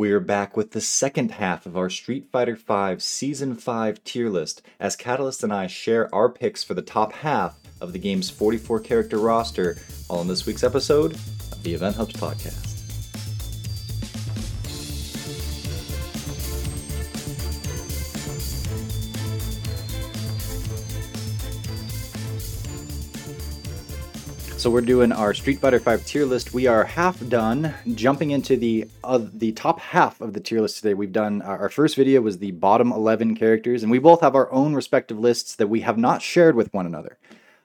We're back with the second half of our Street Fighter V Season 5 tier list as Catalyst and I share our picks for the top half of the game's 44 character roster, all in this week's episode of the Event Hubs podcast. So we're doing our Street Fighter V tier list. We are half done. Jumping into the uh, the top half of the tier list today, we've done our, our first video was the bottom 11 characters, and we both have our own respective lists that we have not shared with one another.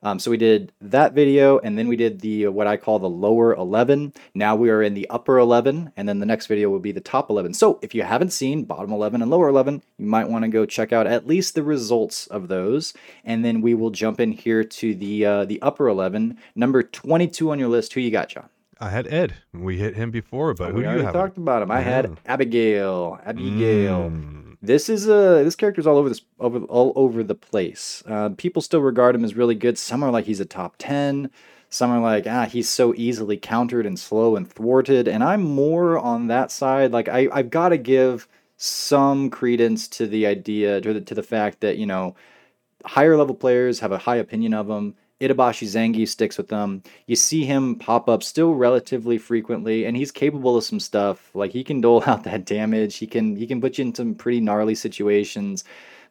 Um, so we did that video, and then we did the uh, what I call the lower 11. Now we are in the upper 11, and then the next video will be the top 11. So if you haven't seen bottom 11 and lower 11, you might want to go check out at least the results of those, and then we will jump in here to the uh, the upper 11. Number 22 on your list. Who you got, John? I had Ed. We hit him before, but Oh, who we do you have? talked about him. I had Abigail. Abigail. Mm. This is a this character's all over this over all over the place. Uh, people still regard him as really good. Some are like he's a top ten. Some are like ah he's so easily countered and slow and thwarted. And I'm more on that side. Like I I've got to give some credence to the idea to the to the fact that you know higher level players have a high opinion of him. Itabashi Zangief sticks with them. You see him pop up still relatively frequently, and he's capable of some stuff. Like he can dole out that damage. He can he can put you in some pretty gnarly situations.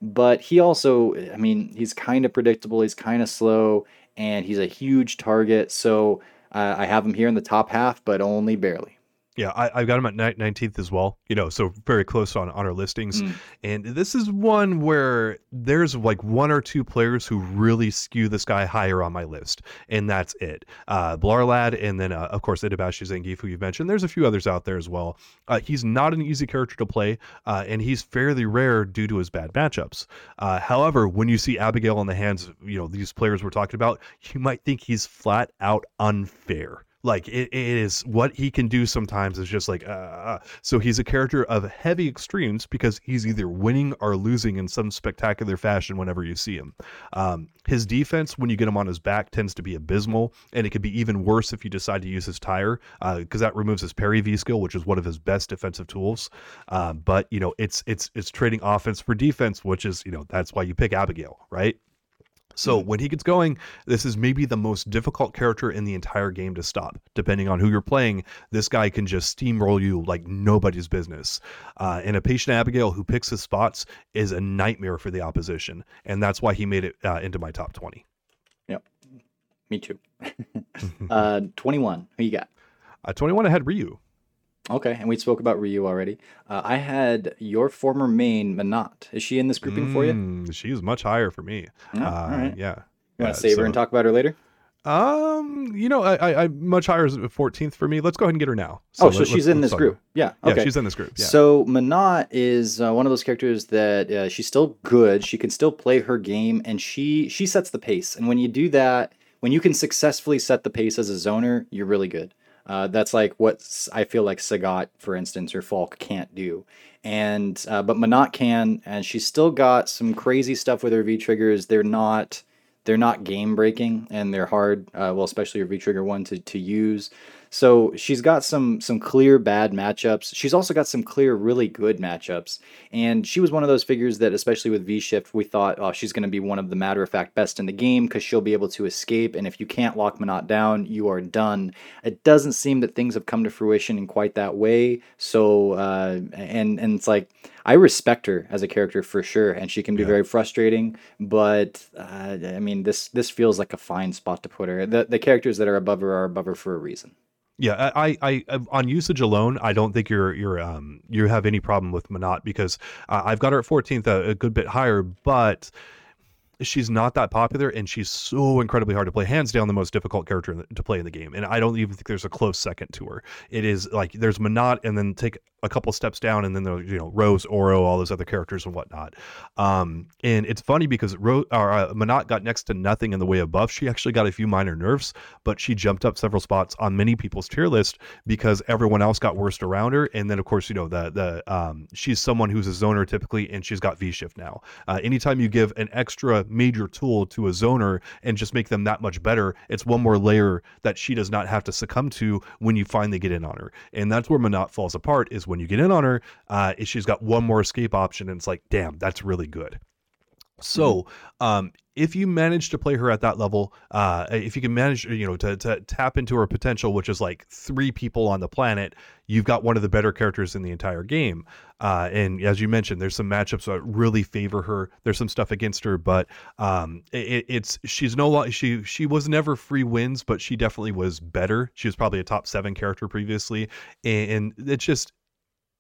But he also, I mean, he's kind of predictable. He's kind of slow, and he's a huge target. So uh, I have him here in the top half, but only barely. Yeah, I, I've got him at 19th as well. You know, so very close on, on our listings. Mm. And this is one where there's like one or two players who really skew this guy higher on my list, and that's it. Uh, Blarlad, and then uh, of course Itabashi Zangief, who you've mentioned. There's a few others out there as well. Uh, he's not an easy character to play, uh, and he's fairly rare due to his bad matchups. Uh, however, when you see Abigail in the hands of you know these players we're talking about, you might think he's flat out unfair. Like it, it is what he can do sometimes is just like uh, uh. so he's a character of heavy extremes because he's either winning or losing in some spectacular fashion whenever you see him. Um, his defense when you get him on his back tends to be abysmal, and it could be even worse if you decide to use his tire because that removes his parry V skill, which is one of his best defensive tools. Uh, but you know it's it's it's trading offense for defense, which is you know that's why you pick Abigail, right? So when he gets going, this is maybe the most difficult character in the entire game to stop. Depending on who you're playing, this guy can just steamroll you like nobody's business. Uh, and a patient Abigail who picks his spots is a nightmare for the opposition, and that's why he made it uh, into my top twenty. Yep, Me too. uh, 21. Who you got? Uh, Twenty-one, I had Ryu. Okay, and we spoke about Ryu already. Uh, I had your former main, Menat. Is she in this grouping for you? Mm, She's much higher for me. Oh, uh, all right. Yeah. You want to save her and talk about her later? Um, you know, I, I, I much higher is 14th for me. Let's go ahead and get her now. oh, so let's- she's in this group. Yeah. Yeah, Okay. she's in this group. Yeah. So Menat is uh, one of those characters that uh, she's still good. She can still play her game, and she she sets the pace. And when you do that, when you can successfully set the pace as a zoner, you're really good. Uh, that's like what I feel like Sagat, for instance, or Falke can't do. And uh, but Menat can, and she's still got some crazy stuff with her V triggers. They're not they're not game breaking, and they're hard. Uh, well, especially her V trigger one to to use. So she's got some some clear bad matchups. She's also got some clear really good matchups. And she was one of those figures that, especially with V Shift, we thought, oh, she's going to be one of the matter of fact best in the game because she'll be able to escape. And if you can't lock Menat down, you are done. It doesn't seem that things have come to fruition in quite that way. So uh, and and it's like I respect her as a character for sure, and she can be Yeah. very frustrating. But uh, I mean, this this feels like a fine spot to put her. The the characters that are above her are above her for a reason. Yeah, I, I, I, on usage alone, I don't think you're, you're, um, you have any problem with Menat because uh, I've got her at 14th, a, a good bit higher, but she's not that popular and she's so incredibly hard to play. Hands down, the most difficult character the, to play in the game, and I don't even think there's a close second to her. It is like there's Menat, and then take a couple steps down, and then there's you know Rose, Oro, all those other characters and whatnot. Um, and it's funny because Ro- or, uh, got next to nothing in the way of buffs. She actually got a few minor nerfs, but she jumped up several spots on many people's tier list because everyone else got worse around her. And then of course you know the the um, she's someone who's a zoner typically, and she's got V shift now. Uh, anytime you give an extra major tool to a zoner and just make them that much better, it's one more layer that she does not have to succumb to when you finally get in on her. And that's where Menat falls apart is when when you get in on her, uh, she's got one more escape option, and it's like, damn, that's really good. So, um, if you manage to play her at that level, uh, if you can manage, you know, to, to tap into her potential, which is like three people on the planet, you've got one of the better characters in the entire game. Uh, and as you mentioned, there's some matchups that really favor her. There's some stuff against her, but um, it, it's she's no longer she she was never free wins, but she definitely was better. She was probably a top seven character previously, and it's just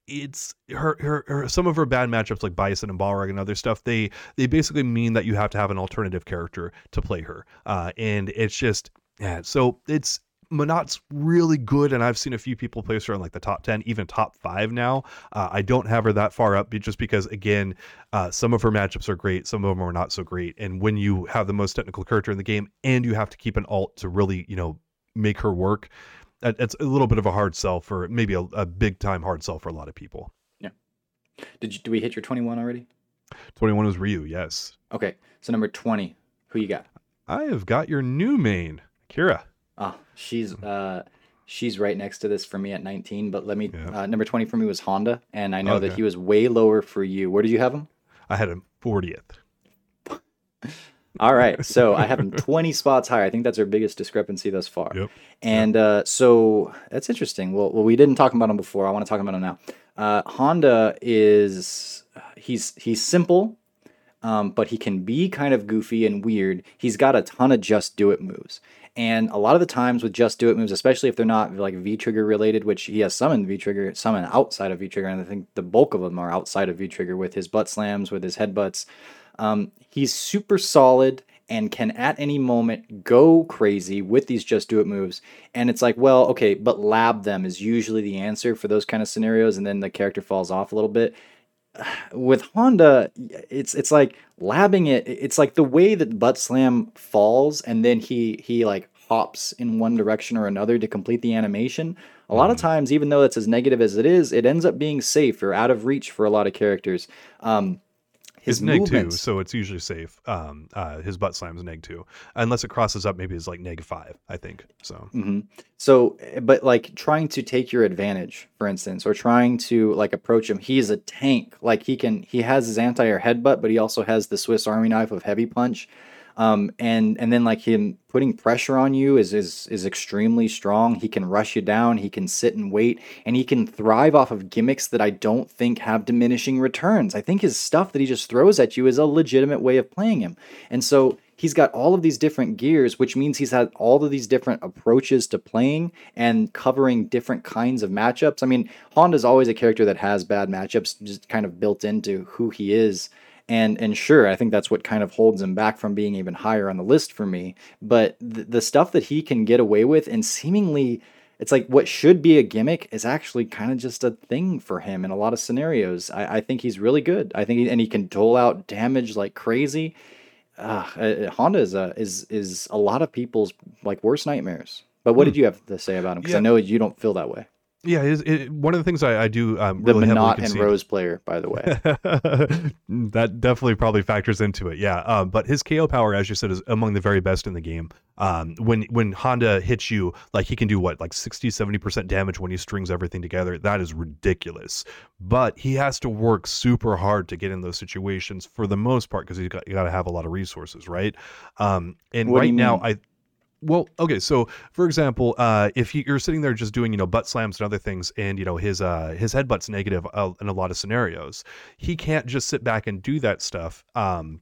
it's her, her, her some of her bad matchups like Bison and Balrog and other stuff. They they basically mean that you have to have an alternative character to play her, uh, and it's just yeah. So it's Menat's really good, and I've seen a few people place her in like the top ten, even top five now. Uh, I don't have her that far up, just because again, uh, some of her matchups are great, some of them are not so great. And when you have the most technical character in the game, and you have to keep an alt to really you know make her work, it's a little bit of a hard sell for maybe a, a big time hard sell for a lot of people. Yeah. Did you do we hit your 21 already? 21 was Ryu, yes. Okay. So number 20, who you got? I have got your new main, Kira. Oh, she's uh she's right next to this for me at 19, but let me yeah. uh, number 20 for me was Honda and I know okay. that he was way lower for you. Where did you have him? I had him 40th. All right. So I have him 20 spots higher. I think that's our biggest discrepancy thus far. Yep. And uh, so that's interesting. Well, well, we didn't talk about him before. I want to talk about him now. Uh, Honda is he's he's simple, um, but he can be kind of goofy and weird. He's got a ton of just do it moves. And a lot of the times with just do it moves, especially if they're not like V trigger related, which he has some in V trigger, some in outside of V trigger, and I think the bulk of them are outside of V trigger with his butt slams, with his headbutts. Um, he's super solid and can at any moment go crazy with these just do it moves. And it's like, well, okay, but lab them is usually the answer for those kind of scenarios, and then the character falls off a little bit. With Honda, it's it's like labbing it. It's like the way that butt slam falls, and then he he like hops in one direction or another to complete the animation. A lot of mm-hmm. times, even though it's as negative as it is, it ends up being safe or out of reach for a lot of characters. Um, his neg two, so it's usually safe. Um, uh, his butt slams neg two, unless it crosses up. Maybe it's like neg five. I think so. Mm-hmm. So, but like trying to take your advantage, for instance, or trying to like approach him. He's a tank. Like he can, he has his anti-air headbutt, but he also has the Swiss Army knife of heavy punch. Um, and and then like him putting pressure on you is is is extremely strong. He can rush you down. He can sit and wait, and he can thrive off of gimmicks that I don't think have diminishing returns. I think his stuff that he just throws at you is a legitimate way of playing him, and so he's got all of these different gears, which means he's had all of these different approaches to playing and covering different kinds of matchups. I mean, Honda's always a character that has bad matchups, just kind of built into who he is and and sure i think that's what kind of holds him back from being even higher on the list for me but the, the stuff that he can get away with and seemingly it's like what should be a gimmick is actually kind of just a thing for him in a lot of scenarios. I, I think he's really good. I think he, and he can dole out damage like crazy. Uh, uh, honda is a is is a lot of people's like worst nightmares. But what hmm. did you have to say about him? Because yeah. i know you don't feel that way yeah, it, it, one of the things I, I do um, the really Menat and Rose player, by the way, that definitely probably factors into it. Yeah, um, but his KO power, as you said, is among the very best in the game. Um, when when Honda hits you, like he can do what, like 60, 70 percent damage when he strings everything together. That is ridiculous. But he has to work super hard to get in those situations for the most part because he's got, you got to have a lot of resources, right? Um, and what right now, I well, okay. So, for example, uh, if you're sitting there just doing, you know, butt slams and other things, and you know his uh, his headbutt's negative uh, in a lot of scenarios, he can't just sit back and do that stuff. Um,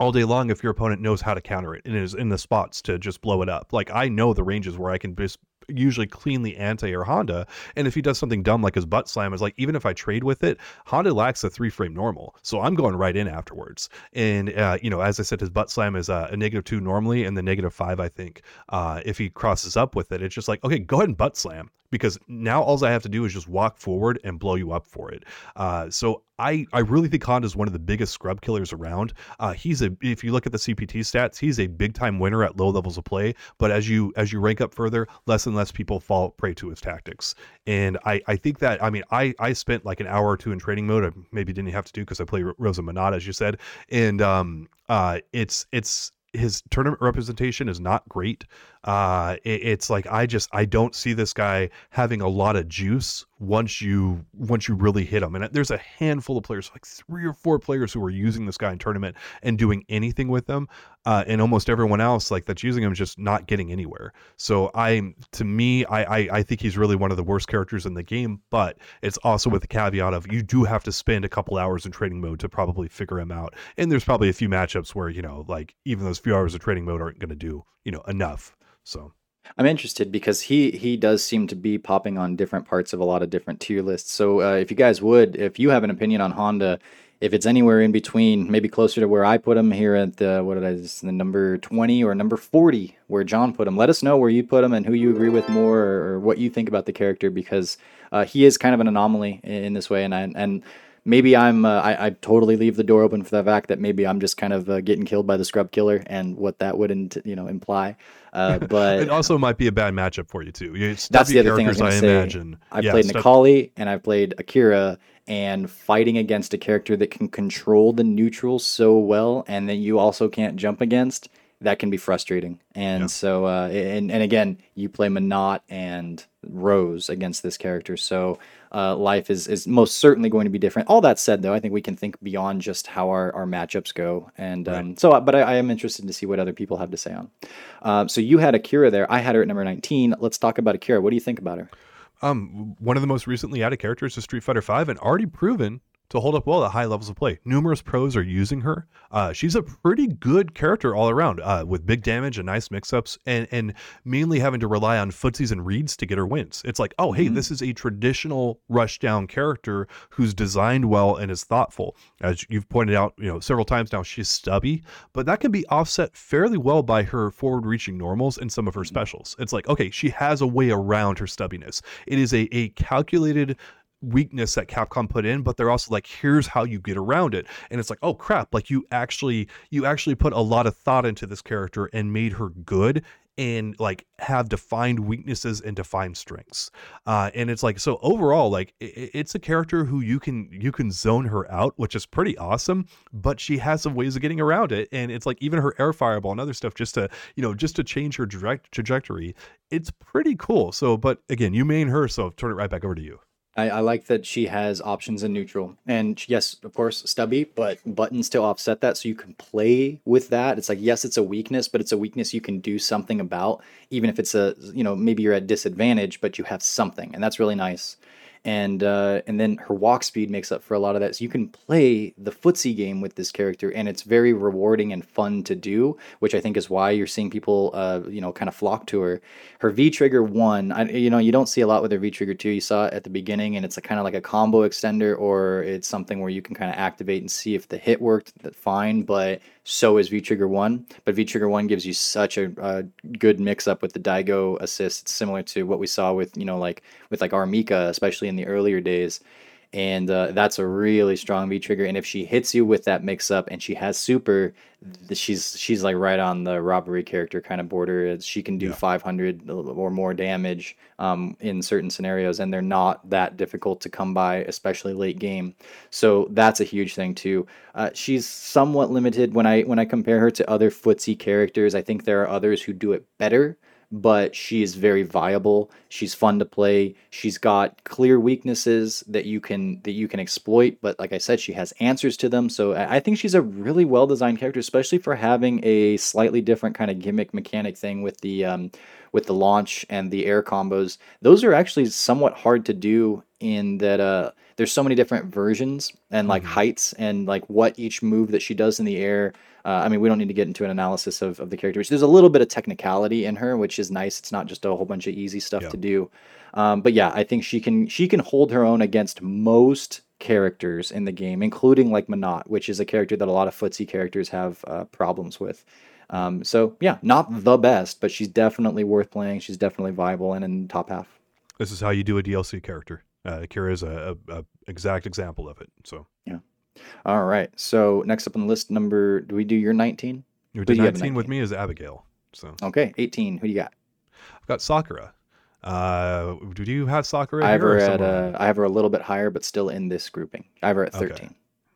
all day long if your opponent knows how to counter it and is in the spots to just blow it up. Like I know the ranges where I can just usually cleanly anti-air Honda. And if he does something dumb like his butt slam, is like even if I trade with it, Honda lacks a three frame normal, so I'm going right in afterwards. And uh, you know, as I said, his butt slam is uh, a negative two normally, and the negative five I think. Uh, if he crosses up with it, it's just like okay, go ahead and butt slam because now all I have to do is just walk forward and blow you up for it. Uh, so I, I really think Honda is one of the biggest scrub killers around. Uh, he's a if you look at the CPT stats, he's a big time winner at low levels of play. But as you as you rank up further, less and less people fall prey to his tactics. And I, I think that I mean I I spent like an hour or two in training mode. I maybe didn't have to do because I play Rosa Menat as you said, and um uh it's it's his tournament representation is not great. Uh, it, it's like I just I don't see this guy having a lot of juice once you once you really hit them. And there's a handful of players, like three or four players, who are using this guy in tournament and doing anything with them, uh, and almost everyone else like that's using him is just not getting anywhere. So I, to me, I, I I think he's really one of the worst characters in the game. But it's also with the caveat of you do have to spend a couple hours in training mode to probably figure him out. And there's probably a few matchups where you know like even those few hours of training mode aren't going to do you know enough. So I'm interested because he he does seem to be popping on different parts of a lot of different tier lists. So uh, if you guys would, if you have an opinion on Honda, if it's anywhere in between, maybe closer to where I put him here at the what did I just the number 20 or number 40 where John put him. Let us know where you put him and who you agree with more or, or what you think about the character because uh, he is kind of an anomaly in, in this way and I, and maybe I'm uh, I, I totally leave the door open for the fact that maybe I'm just kind of uh, getting killed by the scrub killer and what that would int- you know imply. Uh, but it also might be a bad matchup for you too. You that's the other thing I was to say. Imagine. I yeah, played stuff- Necalli and I played Akira, and fighting against a character that can control the neutral so well, and that you also can't jump against. That can be frustrating, and yeah. so uh, and and again, you play Menat and Rose against this character, so uh, life is is most certainly going to be different. All that said, though, I think we can think beyond just how our, our matchups go, and right. um, so. But I, I, am interested to see what other people have to say on. Uh, so you had Akira there. I had her at number nineteen. Let's talk about Akira. What do you think about her? Um, one of the most recently added characters to Street Fighter V, and already proven to hold up well at high levels of play. Numerous pros are using her. Uh, she's a pretty good character all around, uh, with big damage and nice mix-ups, and and mainly having to rely on footsies and reads to get her wins. It's like, oh, hey, mm-hmm. this is a traditional rushdown character who's designed well and is thoughtful. As you've pointed out, you know, several times now, she's stubby, but that can be offset fairly well by her forward-reaching normals and some of her mm-hmm. specials. It's like, okay, she has a way around her stubbiness. It is a a calculated weakness that Capcom put in, but they're also like, here's how you get around it. And it's like, oh crap, like you actually you actually put a lot of thought into this character and made her good and like have defined weaknesses and defined strengths. Uh, and it's like so overall like it, it's a character who you can you can zone her out which is pretty awesome but she has some ways of getting around it. And it's like even her air fireball and other stuff just to you know just to change her direct trajectory it's pretty cool. So but again you main her so turn it right back over to you I, I, like that she has options in neutral. And yes, of course, stubby, but buttons to offset that so you can play with that. It's like, yes, it's a weakness, but it's a weakness you can do something about, even if it's a, you know, maybe you're at disadvantage, but you have something. And that's really nice and uh, and then her walk speed makes up for a lot of that. So you can play the footsie game with this character, and it's very rewarding and fun to do, which I think is why you're seeing people, uh, you know, kind of flock to her. Her V trigger one, I, you know, you don't see a lot with her V trigger two. You saw it at the beginning, and it's a kind of like a combo extender, or it's something where you can kind of activate and see if the hit worked That fine, but so is V Trigger 1. But V Trigger 1 gives you such a, a good mix up with the Daigo assist. It's similar to what we saw with, you know, like with like R. Mika, especially in the earlier days and uh, that's a really strong V trigger. And if she hits you with that mix up, and she has super, she's she's like right on the robbery character kind of border. She can do yeah. 500 or more damage um, in certain scenarios, and they're not that difficult to come by, especially late game. So that's a huge thing too. Uh, she's somewhat limited when I when I compare her to other footsie characters. I think there are others who do it better but she is very viable. She's fun to play. She's got clear weaknesses that you can that you can exploit, but like I said, she has answers to them. So I think she's a really well designed character, especially for having a slightly different kind of gimmick mechanic thing with the um, with the launch and the air combos. Those are actually somewhat hard to do in that uh, there's so many different versions and like mm-hmm. heights and like what each move that she does in the air uh, I mean, we don't need to get into an analysis of, of the character. There's a little bit of technicality in her, which is nice. It's not just a whole bunch of easy stuff yeah. to do. Um, but yeah, I think she can she can hold her own against most characters in the game, including like Menat, which is a character that a lot of footsie characters have uh, problems with. Um, so yeah, not the best, but she's definitely worth playing. She's definitely viable and in top half. This is how you do a DLC character. Uh, Kira is a, a, a exact example of it. So yeah. All right. So next up on the list, number do we do your 19? Your 19, 19 with me is Abigail. So okay, 18. Who do you got? I've got Sakura. Uh, do you have Sakura? I have her at uh, I have her a little bit higher, but still in this grouping. I have her at 13. Okay.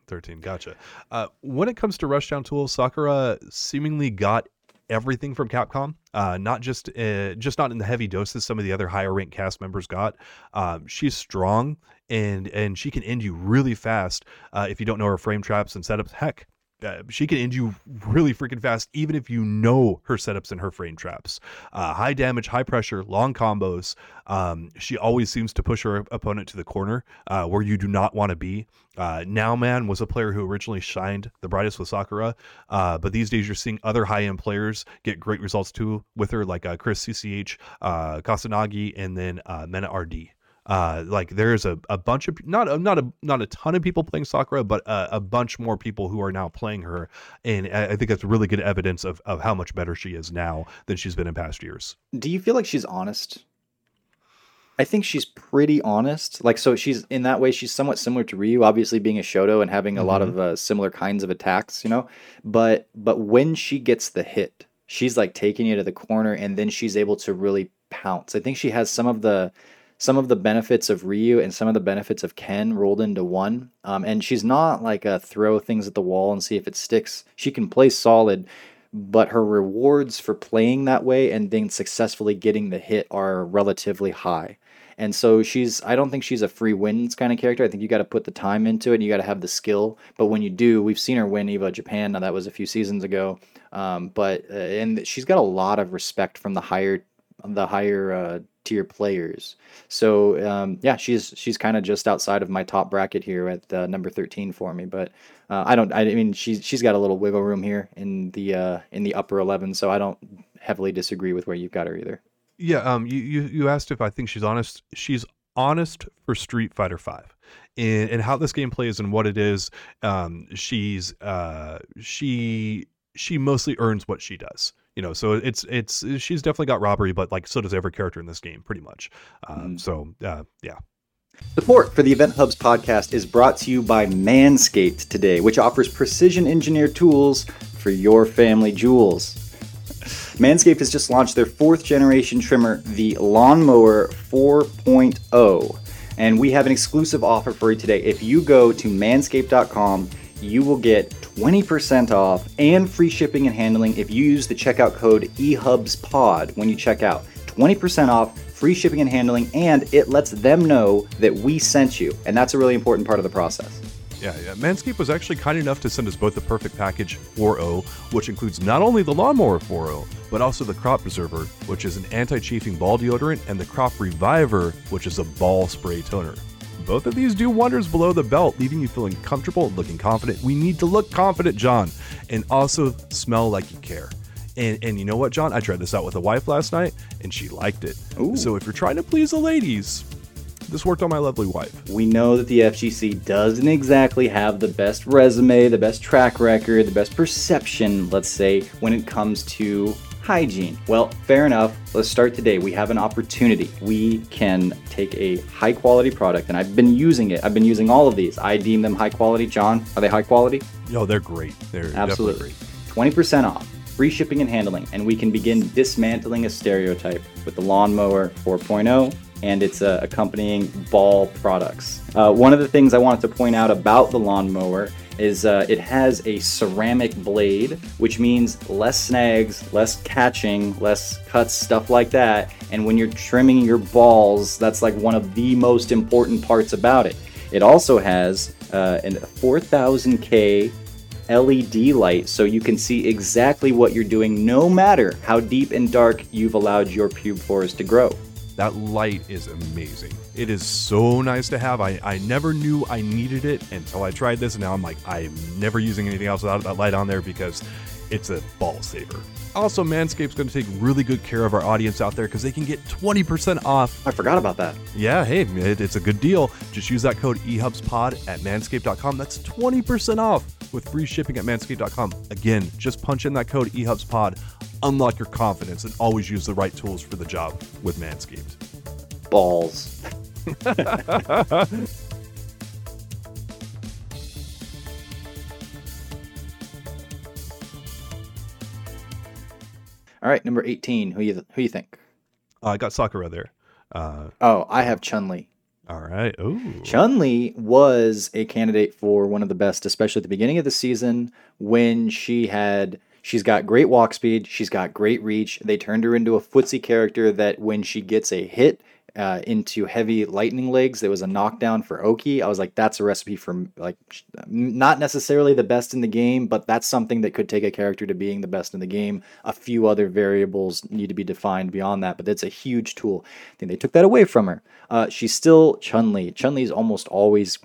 13, gotcha. Uh, when it comes to rushdown tools, Sakura seemingly got everything from Capcom. Uh, not just uh, just not in the heavy doses some of the other higher ranked cast members got. Um, she's strong and and she can end you really fast uh, if you don't know her frame traps and setups. Heck, uh, she can end you really freaking fast, even if you know her setups and her frame traps. Uh, high damage, high pressure, long combos. Um, she always seems to push her opponent to the corner uh, where you do not want to be. Uh, now, man was a player who originally shined the brightest with Sakura, uh, but these days you're seeing other high end players get great results too with her, like uh, Chris CCH, Kusanagi, and then MenaRD uh like there's a, a bunch of not a, not a not a ton of people playing sakura but a, a bunch more people who are now playing her. And I, I think that's really good evidence of, of how much better she is now than she's been in past years. Do you feel like she's honest? I think she's pretty honest. Like so she's in that way she's somewhat similar to ryu obviously being a shoto and having a mm-hmm. lot of uh, similar kinds of attacks you know? But but when she gets the hit she's like taking you to the corner and then she's able to really pounce. I think she has some of the some of the benefits of Ryu and some of the benefits of Ken rolled into one. Um, and she's not like a throw things at the wall and see if it sticks. She can play solid, but her rewards for playing that way and then successfully getting the hit are relatively high. And so she's, I don't think she's a free wins kind of character. I think you got to put the time into it and you got to have the skill. But when you do, we've seen her win EVO Japan. Now, that was a few seasons ago. Um, but, uh, and she's got a lot of respect from the higher, the higher, uh, tier players. So um, yeah, she's she's kind of just outside of my top bracket here at uh, number thirteen for me. But uh, I don't. I mean, she's she's got a little wiggle room here in the uh, in the upper eleven. So I don't heavily disagree with where you've got her either. Yeah. Um. You you, you asked if I think she's honest. She's honest for Street Fighter Five. And, and how this game plays and what it is, um, she's uh, she she mostly earns what she does you know so it's it's she's definitely got robbery but like so does every character in this game pretty much um, mm. so uh, yeah Support for the Event Hubs podcast is brought to you by Manscaped today, which offers precision engineered tools for your family jewels. Manscaped has just launched their fourth generation trimmer, the Lawnmower 4.0, and we have an exclusive offer for you today. If you go to manscaped.com, you will get 20% off and free shipping and handling if you use the checkout code EHubsPod when you check out. 20% off, free shipping and handling, and it lets them know that we sent you. And that's a really important part of the process. Yeah, yeah. Manscaped was actually kind enough to send us both the perfect package 4.0, which includes not only the Lawnmower 4.0, but also the Crop Preserver, which is an anti chafing ball deodorant, and the Crop Reviver, which is a ball spray toner. Both of these do wonders below the belt, leaving you feeling comfortable and looking confident. We need to look confident, John, and also smell like you care. And, and you know what, John? I tried this out with a wife last night, and she liked it. Ooh. So if you're trying to please the ladies, this worked on my lovely wife. We know that the FGC doesn't exactly have the best resume, the best track record, the best perception, let's say, when it comes to hygiene. Well, fair enough. Let's start today. We have an opportunity. We can take a high quality product, and I've been using it. I've been using all of these. I deem them high quality. John, are they high quality? No, they're great. They're absolutely great. 20% off, free shipping and handling, and we can begin dismantling a stereotype with the Lawnmower 4.0 and its uh, accompanying ball products. Uh, one of the things I wanted to point out about the lawnmower is uh, it has a ceramic blade, which means less snags, less catching, less cuts, stuff like that. And when you're trimming your balls, that's like one of the most important parts about it. It also has uh, a 4000K LED light so you can see exactly what you're doing no matter how deep and dark you've allowed your pube to grow. That light is amazing. It is so nice to have. I, I never knew I needed it until I tried this, and now I'm like, I'm never using anything else without that light on there because it's a ball saver. Also, Manscaped's going to take really good care of our audience out there because they can get 20% off. I forgot about that. Yeah, hey, it, it's a good deal. Just use that code EHubsPod at manscaped.com. That's 20% off with free shipping at manscaped.com. Again, just punch in that code EHubsPod, unlock your confidence, and always use the right tools for the job with Manscaped. Balls. All right, number 18. Who you who you think? Uh, I got Sakura there. Uh, oh, I have Chun Li. All right. Oh. Chun Li was a candidate for one of the best, especially at the beginning of the season when she had She's got great walk speed. She's got great reach. They turned her into a footsie character that when she gets a hit, uh, into heavy lightning legs. There was a knockdown for Oki. I was like, that's a recipe for like not necessarily the best in the game, but that's something that could take a character to being the best in the game. A few other variables need to be defined beyond that, but that's a huge tool. I think they took that away from her. Uh, she's still Chun Li. Chun Li is almost always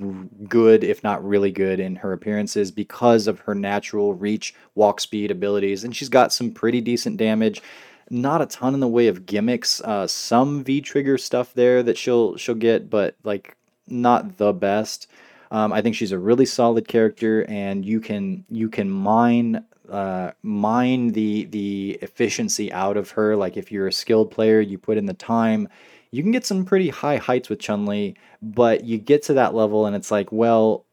good, if not really good, in her appearances because of her natural reach, walk speed abilities, and she's got some pretty decent damage not a ton in the way of gimmicks. Uh, some V trigger stuff there that she'll she'll get, but like not the best. Um, I think she's a really solid character, and you can you can mine uh, mine the the efficiency out of her. Like if you're a skilled player, you put in the time, you can get some pretty high heights with Chun Li. But you get to that level, and it's like, well,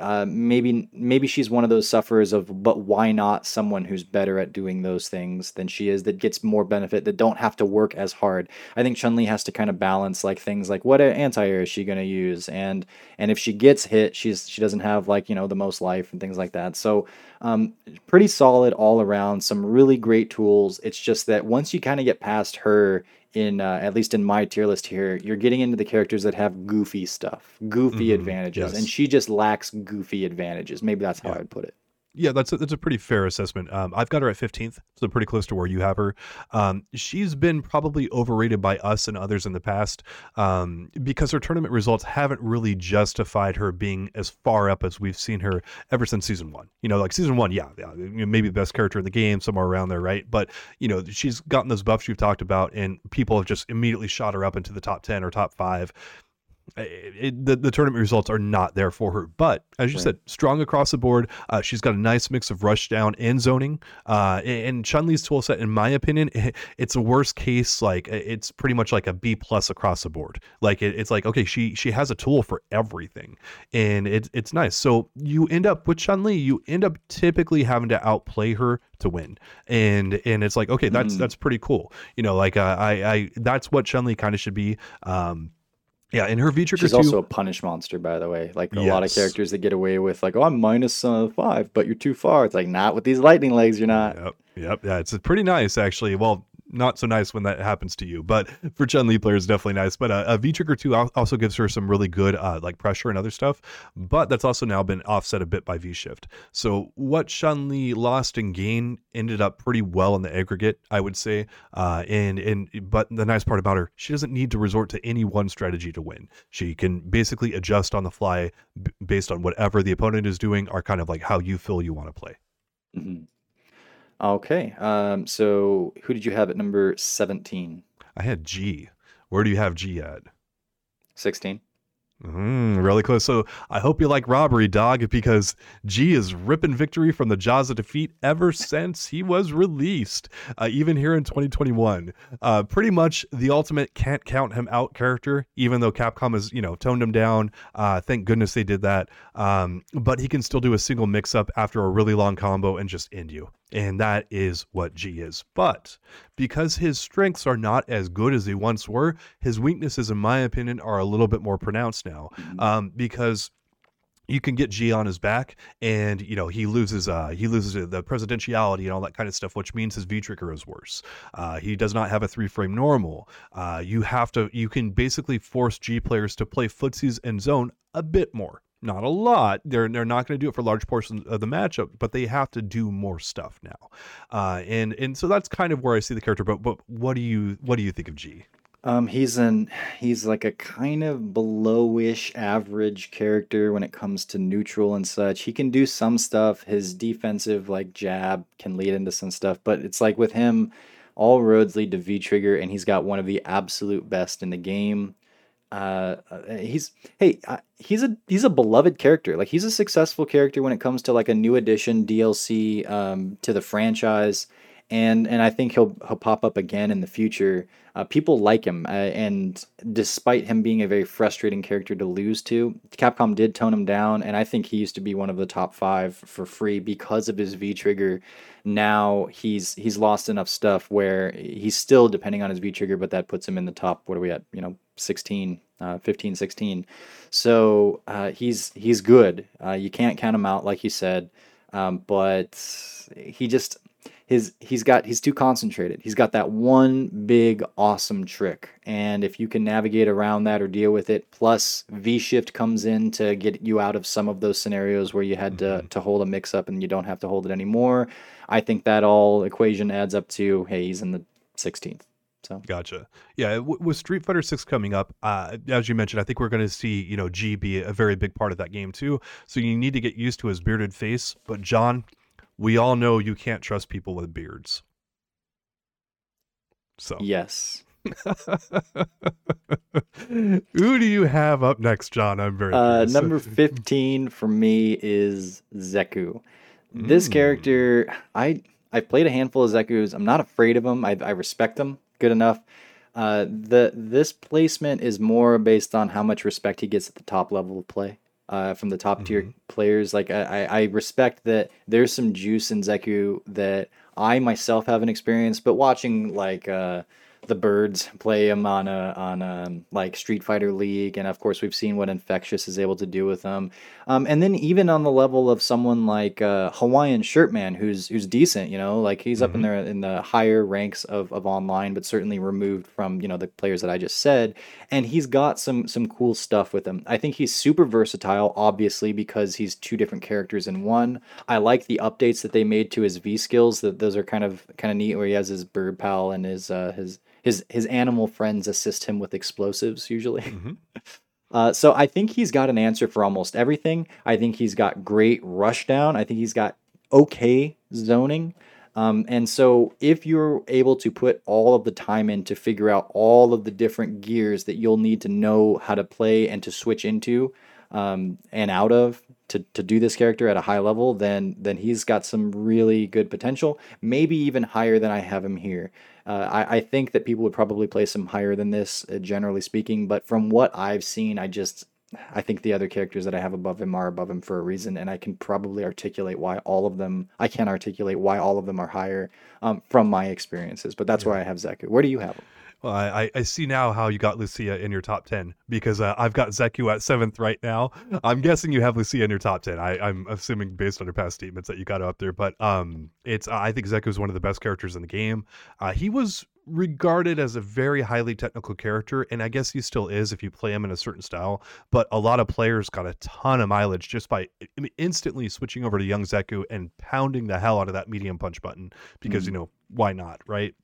uh, maybe maybe she's one of those sufferers of but why not someone who's better at doing those things than she is that gets more benefit that don't have to work as hard? I think chun-li has to kind of balance like things like what anti-air is she going to use? And and if she gets hit she's she doesn't have like you know the most life and things like that. So um, pretty solid all around some really great tools. It's just that once you kind of get past her in uh, at least in my tier list here, you're getting into the characters that have goofy stuff, goofy mm-hmm, advantages, yes. and she just lacks goofy advantages. Maybe that's how yeah. I'd put it. Yeah, that's a, that's a pretty fair assessment. Um, I've got her at 15th, so pretty close to where you have her. Um, she's been probably overrated by us and others in the past um, because her tournament results haven't really justified her being as far up as we've seen her ever since season one. You know, like season one, yeah, yeah maybe the best character in the game, somewhere around there, right? But you know, she's gotten those buffs you've talked about, and people have just immediately shot her up into the top 10 or top five it, the, the tournament results are not there for her. But as you right. said, strong across the board. Uh, she's got a nice mix of rush down and zoning. Uh, and Chun Li's tool set, in my opinion, it's a worst case. Like it's pretty much like a B plus across the board. Like it, it's like okay, she she has a tool for everything, and it's it's nice. So you end up with Chun Li, you end up typically having to outplay her to win, and and it's like okay, that's mm. that's pretty cool. You know, like uh, I I that's what Chun Li kind of should be. Um, yeah, in her V trigger She's also a punish monster, by the way. Like a yes. lot of characters that get away with, like, oh, I'm minus uh, five, but you're too far. It's like, not with these lightning legs, you're not. Yep, yep. Yeah, it's pretty nice, actually. Well, not so nice when that happens to you. But for Chun Li players, definitely nice. But uh, a V Trigger 2 also gives her some really good uh, like pressure and other stuff. But that's also now been offset a bit by V Shift. So what Chun Li lost and gained ended up pretty well in the aggregate, I would say. Uh, and and but the nice part about her, she doesn't need to resort to any one strategy to win. She can basically adjust on the fly b- based on whatever the opponent is doing, or kind of like how you feel you want to play. Mm-hmm. Okay. Um, so who did you have at number 17? I had G. Where do you have G at? 16. Mm, really close. So I hope you like robbery, dog, because G is ripping victory from the jaws of defeat ever since he was released, uh, even here in 2021. Uh, pretty much the ultimate can't count him out character, even though Capcom has, you know, toned him down. Uh, thank goodness they did that. Um, but he can still do a single mix up after a really long combo and just end you. And that is what G is. But because his strengths are not as good as they once were, his weaknesses, in my opinion, are a little bit more pronounced now. Mm-hmm. Um, because you can get G on his back, and you know he loses uh, he loses the presidentiality and all that kind of stuff, which means his V trigger is worse. Uh, he does not have a three frame normal. Uh, you have to you can basically force G players to play footsies and zone a bit more not a lot. They're they're not going to do it for large portions of the matchup, but they have to do more stuff now, uh, and and so that's kind of where I see the character. But but what do you what do you think of G? Um, he's an he's like a kind of belowish average character when it comes to neutral and such. He can do some stuff. His defensive like jab can lead into some stuff, but it's like with him, all roads lead to V trigger, and he's got one of the absolute best in the game uh, uh, he's hey uh, he's a he's a beloved character. Like he's a successful character when it comes to like a new addition dlc um, to the franchise. And and i think he'll he'll pop up again in the future. Uh, people like him uh, and despite him being a very frustrating character to lose to capcom did tone him down and i think he used to be one of the top five for free because of his v trigger now he's he's lost enough stuff where he's still depending on his v trigger but that puts him in the top what are we at you know 16, uh, 15, 16. So uh, he's he's good. Uh, you can't count him out, like you said, um, but he just his he's got he's too concentrated. He's got that one big awesome trick, and if you can navigate around that or deal with it, plus V shift comes in to get you out of some of those scenarios where you had mm-hmm. to to hold a mix up and you don't have to hold it anymore. I think that all equation adds up to hey, he's in the 16th. So gotcha. Yeah, w- with Street Fighter Six coming up, uh, as you mentioned, I think we're going to see you know G be a very big part of that game too. So you need to get used to his bearded face. But John, we all know you can't trust people with beards. So yes. Who do you have up next, John? I'm very uh, number fifteen for me is Zeku. This mm. character, I I've played a handful of Zekus. I'm not afraid of them. I, I respect them good enough. Uh, the this placement is more based on how much respect he gets at the top level of play uh, from the top tier mm-hmm. players. Like I, I respect that there's some juice in Zeku that I myself haven't experienced, but watching like uh, the birds play him on a on a like Street Fighter League, and of course we've seen what Infexious is able to do with them. Um, and then even on the level of someone like uh, Hawaiian Shirtman, who's who's decent, you know, like he's mm-hmm. up in mm-hmm. there in the higher ranks of, of online, but certainly removed from you know the players that I just said. And he's got some some cool stuff with him. I think he's super versatile, obviously because he's two different characters in one. I like the updates that they made to his V skills. That those are kind of kind of neat, where he has his bird pal and his uh, his his his animal friends assist him with explosives usually. Mm-hmm. Uh, so I think he's got an answer for almost everything. I think he's got great rushdown. I think he's got okay zoning. Um, and so if you're able to put all of the time in to figure out all of the different gears that you'll need to know how to play and to switch into um, and out of to, to do this character at a high level, then then he's got some really good potential. Maybe even higher than I have him here. Uh, I, I, think that people would probably place him higher than this, uh, generally speaking. But from what I've seen, I just I think the other characters that I have above him are above him for a reason, and I can probably articulate why all of them. I can articulate why all of them are higher um, from my experiences. But that's yeah. where I have Zeku. Where do you have him? Well, I, I see now how you got Lucia in your top 10 because uh, I've got Zeku at seventh right now. I'm guessing you have Lucia in your top 10. I, I'm assuming based on your past statements that you got up there, but um, it's I think Zeku is one of the best characters in the game. Uh, he was regarded as a very highly technical character, and I guess he still is if you play him in a certain style. But a lot of players got a ton of mileage just by instantly switching over to Young Zeku and pounding the hell out of that medium punch button because, mm-hmm. you know, why not, right?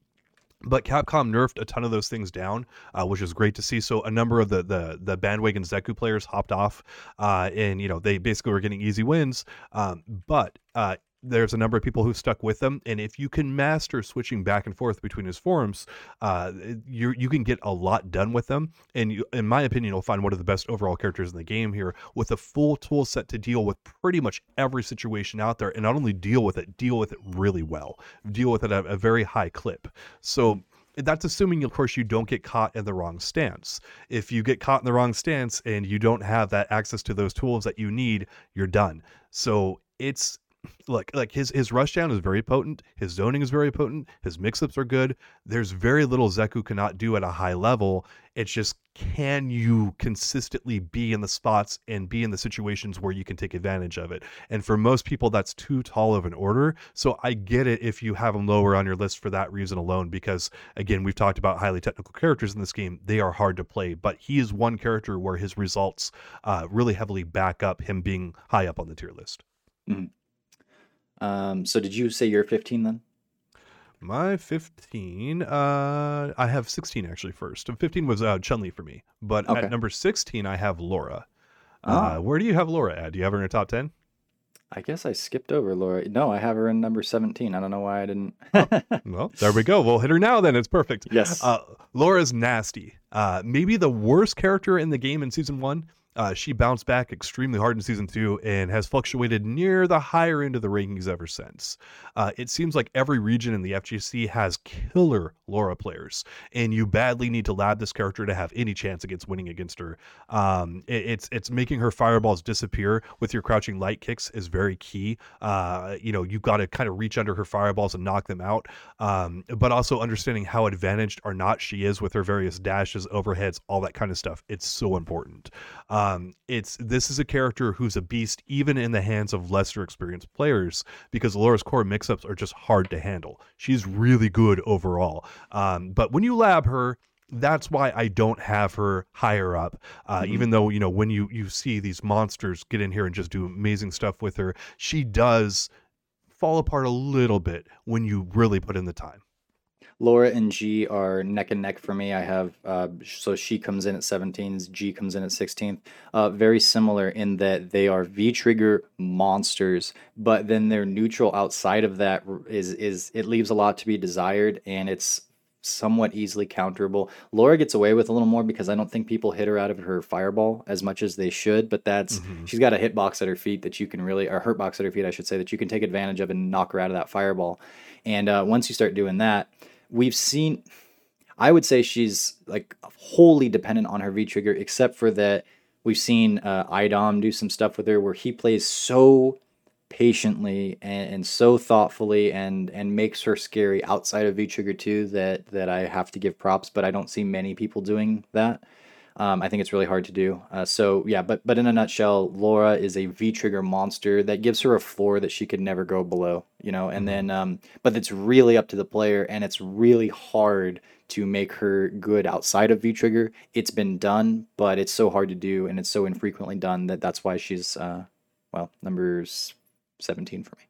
But Capcom nerfed a ton of those things down, uh, which is great to see. So a number of the the the bandwagon Zeku players hopped off, uh, and you know they basically were getting easy wins. Um, but uh, there's a number of people who stuck with them, and if you can master switching back and forth between his forms, uh, you you can get a lot done with them. And you, in my opinion, you'll find one of the best overall characters in the game here, with a full tool set to deal with pretty much every situation out there, and not only deal with it, deal with it really well, deal with it at a very high clip. So that's assuming of course you don't get caught in the wrong stance if you get caught in the wrong stance and you don't have that access to those tools that you need you're done so it's look like his his rushdown is very potent his zoning is very potent his mix-ups are good. There's very little zeku cannot do at a high level. It's just can you consistently be in the spots and be in the situations where you can take advantage of it? And for most people that's too tall of an order. So i get it if you have him lower on your list for that reason alone because again we've talked about highly technical characters in this game. They are hard to play but he is one character where his results uh, really heavily back up him being high up on the tier list. Mm-hmm. Um, so did you say you're 15 then? My 15, uh, I have 16 actually first. 15 was uh, Chun Li for me, but okay. at number 16 I have Laura. Uh, oh. where do you have Laura at? Do you have her in your top 10? I guess I skipped over Laura. No, I have her in number 17. I don't know why I didn't. oh, well, there we go. We'll hit her now then. It's perfect. Yes. Uh, Laura's nasty. Uh, maybe the worst character in the game in season one, uh, she bounced back extremely hard in season two and has fluctuated near the higher end of the rankings ever since. Uh, it seems like every region in the FGC has killer Laura players, and you badly need to lab this character to have any chance against winning against her. Um, it, it's it's making her fireballs disappear with your crouching light kicks is very key. Uh, you know, you've got to kind of reach under her fireballs and knock them out, um, but also understanding how advantaged or not she is with her various dashes, overheads, all that kind of stuff. It's so important. Um, Um, it's this is a character who's a beast even in the hands of lesser experienced players because Laura's core mix-ups are just hard to handle. She's really good overall. Um, but when you lab her, that's why I don't have her higher up. Uh, mm-hmm. Even though you know when you you see these monsters get in here and just do amazing stuff with her, she does fall apart a little bit when you really put in the time. Laura and G are neck and neck for me. I have uh, so she comes in at 17th, G comes in at 16th. Uh, very similar in that they are V trigger monsters, but then their neutral outside of that is is it leaves a lot to be desired, and it's somewhat easily counterable. Laura gets away with a little more because I don't think people hit her out of her fireball as much as they should. But that's mm-hmm. she's got a hitbox at her feet that you can really, or hurt box at her feet, I should say, that you can take advantage of and knock her out of that fireball. And uh, once you start doing that, we've seen. I would say she's like wholly dependent on her V trigger, except for that we've seen uh, IDOM do some stuff with her where he plays so patiently and, and, so thoughtfully and and makes her scary outside of V Trigger 2 that that I have to give props, but I don't see many people doing that. Um, I think it's really hard to do. Uh, so yeah, but but in a nutshell, Laura is a V trigger monster that gives her a floor that she could never go below. You know, and mm-hmm. then um, but it's really up to the player, and it's really hard to make her good outside of V trigger. It's been done, but it's so hard to do, and it's so infrequently done that that's why she's uh, well number 17 for me.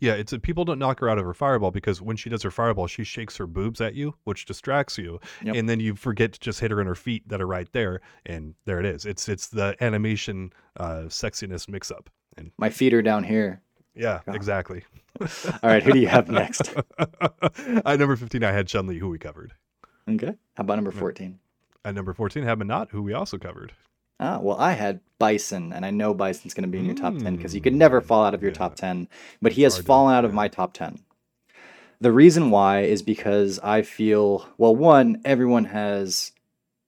Yeah, it's a, people don't knock her out of her fireball because when she does her fireball, she shakes her boobs at you, which distracts you, yep. and then you forget to just hit her in her feet that are right there, and there it is. It's it's the animation uh, sexiness mix up. And my feet are down here. Yeah, God. exactly. All right, who do you have next? At number fifteen, I had Chun Li, who we covered. Okay, how about number fourteen? At number fourteen, I have Menat, who we also covered. Ah, well, I had Bison, and I know Bison's going to be in your top 10 because you could never fall out of your yeah. top 10, but he has Hard fallen out of my top 10. The reason why is because I feel, well, one, everyone has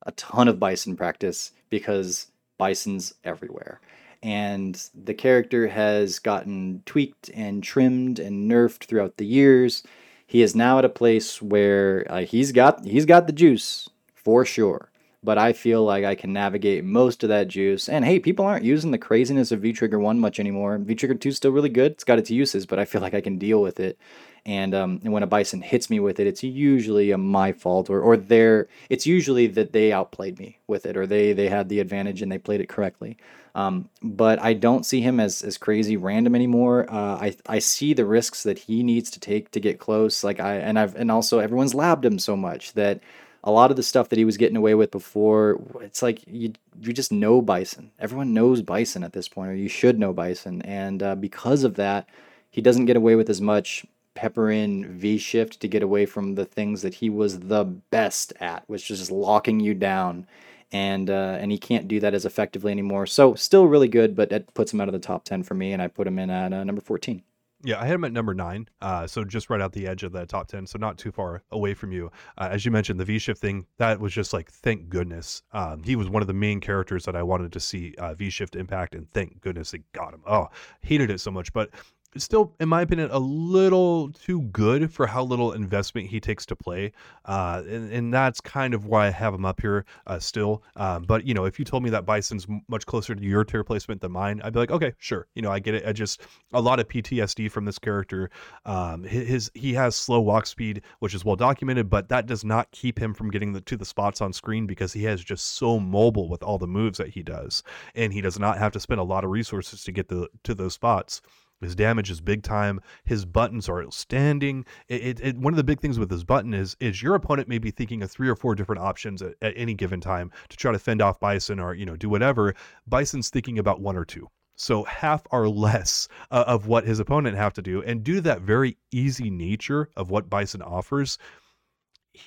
a ton of Bison practice because Bison's everywhere. And the character has gotten tweaked and trimmed and nerfed throughout the years. He is now at a place where uh, he's got he's got the juice for sure but I feel like I can navigate most of that juice. And hey, people aren't using the craziness of V Trigger 1 much anymore. V Trigger 2 is still really good. It's got its uses, but I feel like I can deal with it. And, um, and when a bison hits me with it, it's usually my fault or, or their, it's usually that they outplayed me with it or they, they had the advantage and they played it correctly. Um, but I don't see him as, as crazy random anymore. Uh, I, I see the risks that he needs to take to get close. Like I, and I've, and also everyone's labbed him so much that a lot of the stuff that he was getting away with before, it's like you you just know Bison. Everyone knows Bison at this point, or you should know Bison, and uh, because of that, he doesn't get away with as much pepper in V shift to get away from the things that he was the best at, which is just locking you down. And uh, and he can't do that as effectively anymore. So still really good, but it puts him out of the top ten for me, and I put him in at uh, number fourteen. Yeah, I had him at number nine, uh, so just right out the edge of the top ten, so not too far away from you. Uh, as you mentioned, the V shift thing that was just like, thank goodness. Um, he was one of the main characters that I wanted to see uh, V shift impact, and thank goodness they got him. Oh, hated it so much, but still, in my opinion, a little too good for how little investment he takes to play. Uh, and, and that's kind of why I have him up here uh, still. Um, but, you know, if you told me that Bison's much closer to your tier placement than mine, I'd be like, okay, sure. You know, I get it. I just, a lot of PTSD from this character. Um, his, he has slow walk speed, which is well documented, but that does not keep him from getting the, to the spots on screen because he has just so mobile with all the moves that he does. And he does not have to spend a lot of resources to get the, to those spots. His damage is big time. His buttons are outstanding. It, it, it, one of the big things with his button is is your opponent may be thinking of three or four different options at, at any given time to try to fend off Bison or you know do whatever. Bison's thinking about one or two. So half or less uh, of what his opponent have to do, and due to that very easy nature of what Bison offers,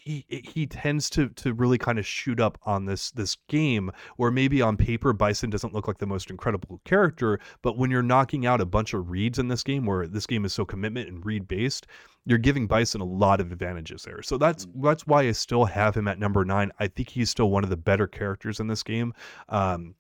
he he tends to to really kind of shoot up on this this game where maybe on paper Bison doesn't look like the most incredible character, but when you're knocking out a bunch of reads in this game where this game is so commitment and read based, you're giving Bison a lot of advantages there. So that's mm. that's why I still have him at number nine. I think he's still one of the better characters in this game. Um,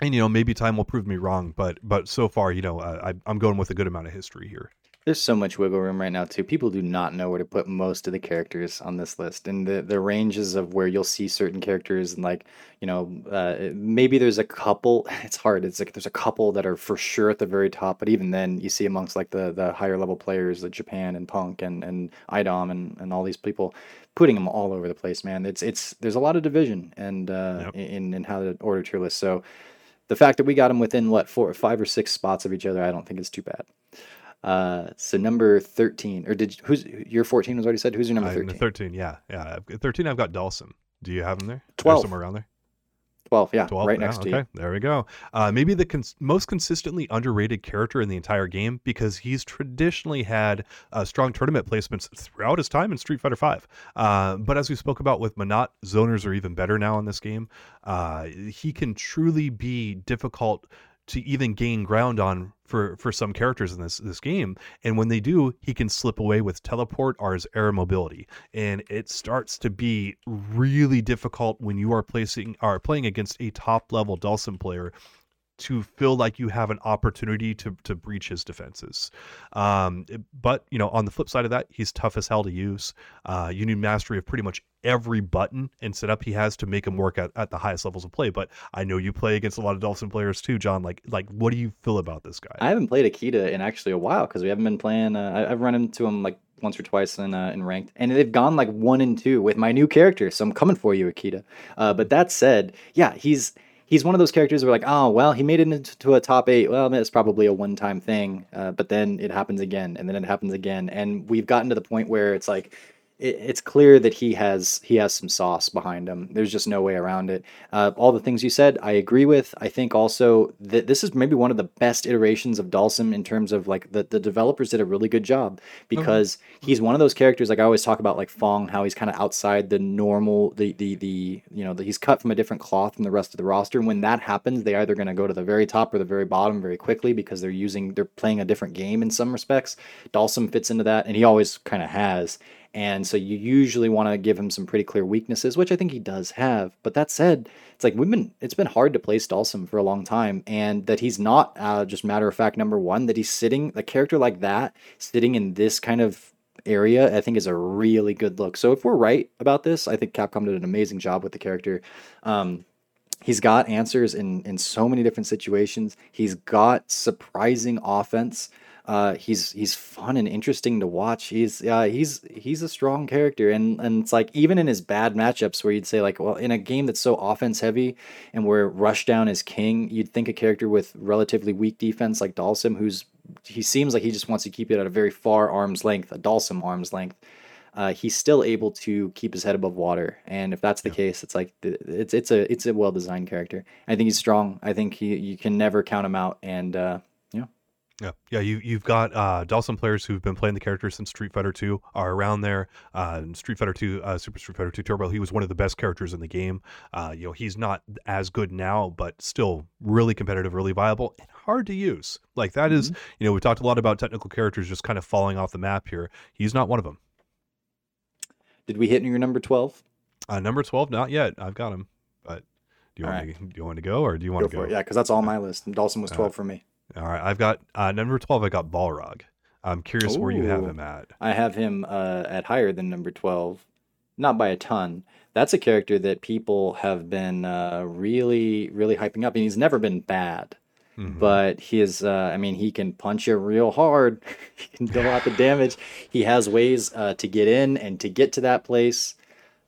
and you know maybe time will prove me wrong, but but so far you know uh, I, I'm going with a good amount of history here. There's so much wiggle room right now too. People do not know where to put most of the characters on this list, and the the ranges of where you'll see certain characters, and like you know, uh, maybe there's a couple. It's hard. It's like there's a couple that are for sure at the very top, but even then, you see amongst like the the higher level players, like Japan and Punk and and IDOM and and all these people, putting them all over the place, man. It's it's there's a lot of division and uh, Yep. in in how to order tier list. So the fact that we got them within what four, five or six spots of each other, I don't think is too bad. Uh, so number thirteen, or did who's your fourteen was already said? Who's your number thirteen? 13, yeah. Yeah. I've- 13, I've got Dhalsim. Do you have him there? 12. somewhere around there? Twelve, yeah, 12 right yeah, next to okay you. there we go uh, maybe the cons- most consistently underrated character in the entire game because he's traditionally had uh, strong tournament placements throughout his time in street fighter 5 uh, but as we spoke about with Menat zoners are even better now in this game uh, he can truly be difficult to even gain ground on for for some characters in this this game. And when they do he can slip away with teleport or his air mobility. And it starts to be really difficult when you are placing are playing against a top level Dhalsim player to feel like you have an opportunity to to breach his defenses. Um, but you know, on the flip side of that, he's tough as hell to use. Uh, you need mastery of pretty much every button and setup he has to make him work at, at the highest levels of play. But I know you play against a lot of Dhalsim players too, John. Like like what do you feel about this guy? I haven't played Akita in actually a while because we haven't been playing. Uh, I- I've run into him like once or twice in uh, in ranked, and they've gone like one and two with my new character. So I'm coming for you, Akita. Uh, but that said, yeah, he's he's one of those characters where like, oh well, he made it into a top eight. Well, it's probably a one time thing, uh, but then it happens again, and then it happens again, and we've gotten to the point where it's like. It, it's clear that he has he has some sauce behind him. There's just no way around it. Uh, all the things you said, I agree with. I think also that this is maybe one of the best iterations of Dhalsim in terms of like the, the developers did a really good job because he's one of those characters like I always talk about like F.A.N.G, how he's kind of outside the normal the the the you know the, he's cut from a different cloth from the rest of the roster. And when that happens, they either going to go to the very top or the very bottom very quickly because they're using they're playing a different game in some respects. Dhalsim fits into that, and he always kind of has. And so you usually want to give him some pretty clear weaknesses, which I think he does have. But that said, it's like we've been it's been hard to place Dhalsim for a long time, and that he's not uh, just matter of fact number one. That he's sitting a character like that sitting in this kind of area, I think is a really good look. So if we're right about this, I think Capcom did an amazing job with the character. Um, he's got answers in in so many different situations. He's got surprising offense. Uh, he's he's fun and interesting to watch. He's uh, he's he's a strong character, and and it's like even in his bad matchups where you'd say like, well, in a game that's so offense heavy and where rushdown is king, you'd think a character with relatively weak defense like Dhalsim, who's he seems like he just wants to keep it at a very far arm's length, a Dhalsim arm's length. Uh, he's still able to keep his head above water, and if that's the case, it's like it's it's a it's a well designed character. I think he's strong. I think he you can never count him out, and uh, yeah. Yeah. You you've got uh, Dhalsim players who've been playing the character since Street Fighter Two are around there. Uh, Street Fighter Two, uh, Super Street Fighter Two Turbo, he was one of the best characters in the game. Uh, you know, he's not as good now, but still really competitive, really viable, and hard to use. Like that is, you know, we talked a lot about technical characters just kind of falling off the map here. He's not one of them. Did we hit your number twelve? Uh, number twelve, not yet. I've got him, but do you All want to do you want to go or do you Go want to for go? it. Yeah, because that's all my list. And Dhalsim was Uh, twelve for me. All right, I've got uh, number twelve. I got Balrog. I'm curious where you have him at. I have him uh, at higher than number 12, not by a ton. That's a character that people have been uh, really, really hyping up, and he's never been bad. Mhm. But he is, uh, I mean, he can punch you real hard. he can do a lot of damage. He has ways uh, to get in and to get to that place.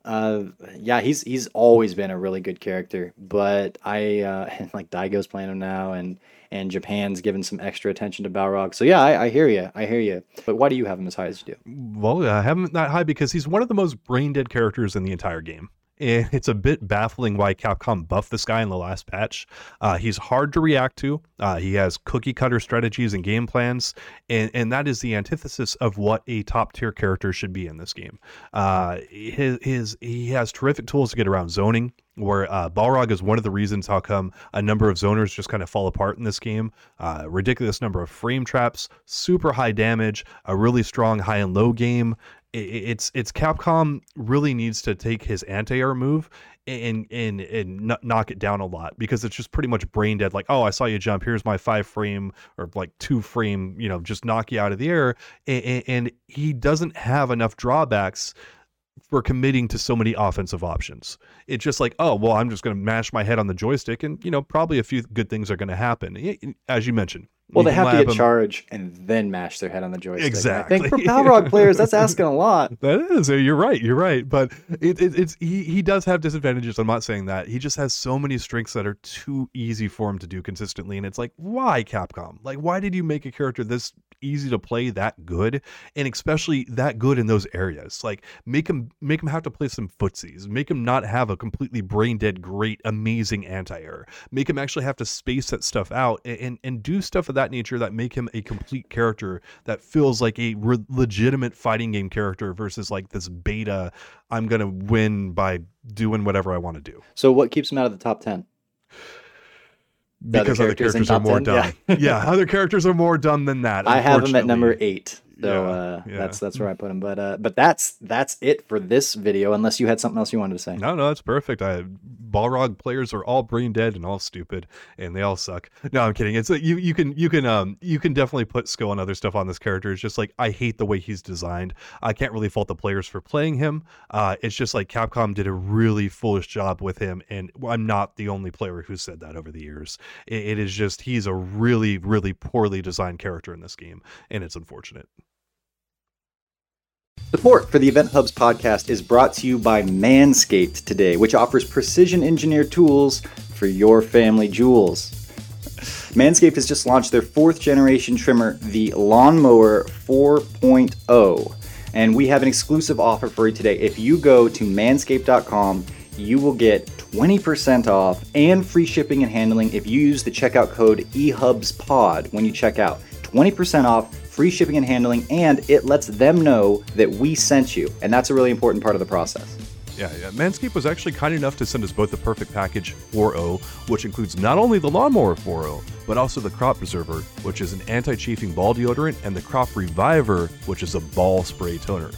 Uh, yeah, he's he's always been a really good character. But I uh, like Daigo's playing him now, and and Japan's given some extra attention to Balrog. So yeah, I, I hear you. I hear you. But why do you have him as high as you do? Well, I have him that high because he's one of the most brain dead characters in the entire game. And it's a bit baffling why Capcom buffed this guy in the last patch. Uh, he's hard to react to. Uh, he has cookie cutter strategies and game plans, and, and that is the antithesis of what a top tier character should be in this game. Uh, his, his he has terrific tools to get around zoning. Where uh, Balrog is one of the reasons how come a number of zoners just kind of fall apart in this game. Uh, ridiculous number of frame traps, super high damage, a really strong high and low game, it's it's Capcom really needs to take his anti-air move and and and knock it down a lot because it's just pretty much brain dead like oh i saw you jump here's my five frame or like two frame you know just knock you out of the air and, and he doesn't have enough drawbacks for committing to so many offensive options. It's just like, oh, well, I'm just going to mash my head on the joystick, and you know, probably a few good things are going to happen, as you mentioned. Well, they have to get them. charge and then mash their head on the joystick. Exactly. I think for Balrog players, that's asking a lot. That is. You're right. You're right. But it, it, it's he, he does have disadvantages. I'm not saying that. He just has so many strengths that are too easy for him to do consistently. And it's like, why Capcom? Like, why did you make a character this easy to play that good and especially that good in those areas like make him make him have to play some footsies make him not have a completely brain dead great amazing anti-air make him actually have to space that stuff out and, and, and do stuff that nature that make him a complete character that feels like a re- legitimate fighting game character versus like this beta i'm gonna win by doing whatever i want to do so what keeps him out of the top 10 because other characters, other characters are more 10? dumb. Yeah. yeah. other characters are more dumb than that. I have him at number eight. So yeah, uh, yeah. that's that's where I put him. But uh, but that's that's it for this video. Unless you had something else you wanted to say. No, no, that's perfect. I Balrog players are all brain dead and all stupid, and they all suck. No, I'm kidding. It's you you can you can um you can definitely put skill and other stuff on this character. It's just like I hate the way he's designed. I can't really fault the players for playing him. Uh, it's just like Capcom did a really foolish job with him, and I'm not the only player who said that over the years. it, it is just he's a really really poorly designed character in this game, and it's unfortunate. Support for the Event Hubs podcast is brought to you by Manscaped today, which offers precision engineered tools for your family jewels. Manscaped has just launched their fourth generation trimmer, the Lawnmower 4.0. And we have an exclusive offer for you today. If you go to manscaped.com, you will get 20% off and free shipping and handling if you use the checkout code EHUBSPOD when you check out. 20% off free shipping and handling, and it lets them know that we sent you. And that's a really important part of the process. Yeah, yeah, Manscaped was actually kind enough to send us both the perfect package 4.0, which includes not only the Lawnmower 4.0, but also the Crop Preserver, which is an anti chafing ball deodorant, and the Crop Reviver, which is a ball spray toner.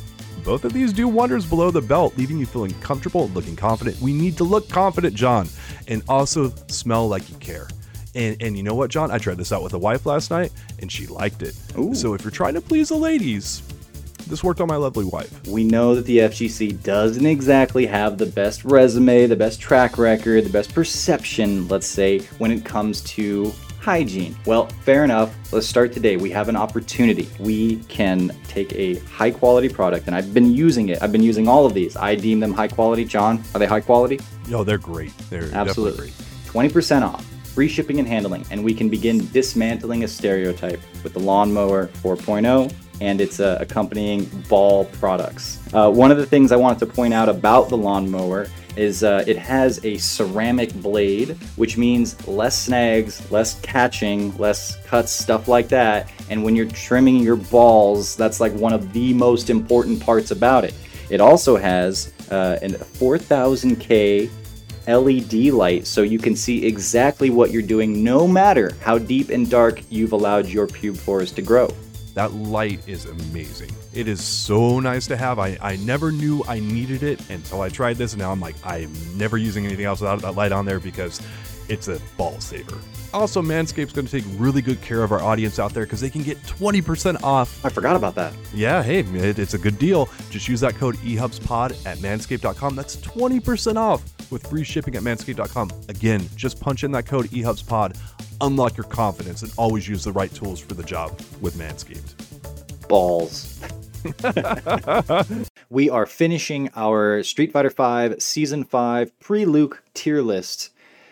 Both of these do wonders below the belt, leaving you feeling comfortable, and looking confident. We need to look confident, John, and also smell like you care. And and you know what, John? I tried this out with a wife last night, and she liked it. Ooh. So if you're trying to please the ladies, this worked on my lovely wife. We know that the FGC doesn't exactly have the best resume, the best track record, the best perception, let's say, when it comes to hygiene. Well, fair enough. Let's start today. We have an opportunity. We can take a high quality product, and I've been using it. I've been using all of these. I deem them high quality. John, are they high quality? No, they're great. They're absolutely 20% off free shipping and handling, and we can begin dismantling a stereotype with the Lawnmower 4.0 and its uh, accompanying ball products. Uh, one of the things I wanted to point out about the lawnmower is uh, it has a ceramic blade, which means less snags, less catching, less cuts, stuff like that. And when you're trimming your balls, that's like one of the most important parts about it. It also has uh, a 4000K LED light so you can see exactly what you're doing no matter how deep and dark you've allowed your pube forest to grow. That light is amazing. It is so nice to have. I, I never knew I needed it until I tried this, and now I'm like, I'm never using anything else without that light on there because it's a ball saver. Also, Manscaped's going to take really good care of our audience out there because they can get 20% off. I forgot about that. Yeah, hey, it, it's a good deal. Just use that code EHubsPod at manscaped.com. That's 20% off with free shipping at manscaped.com. Again, just punch in that code EHubsPod, unlock your confidence, and always use the right tools for the job with Manscaped. Balls. we are finishing our Street Fighter V Season 5 pre Luke tier list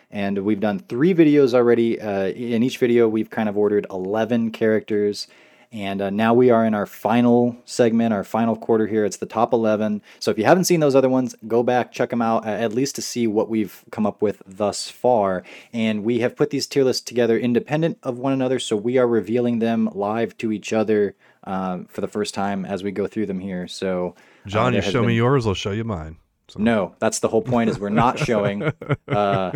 and we've done three videos already. Uh, in each video, we've kind of ordered 11 characters. And uh, now we are in our final segment, our final quarter here. It's the top 11. So if you haven't seen those other ones, go back, check them out, uh, at least to see what we've come up with thus far. And we have put these tier lists together independent of one another. So we are revealing them live to each other um, for the first time as we go through them here. So, uh, John, you show been... me yours, I'll show you mine. So. No, that's the whole point. Is we're not showing uh,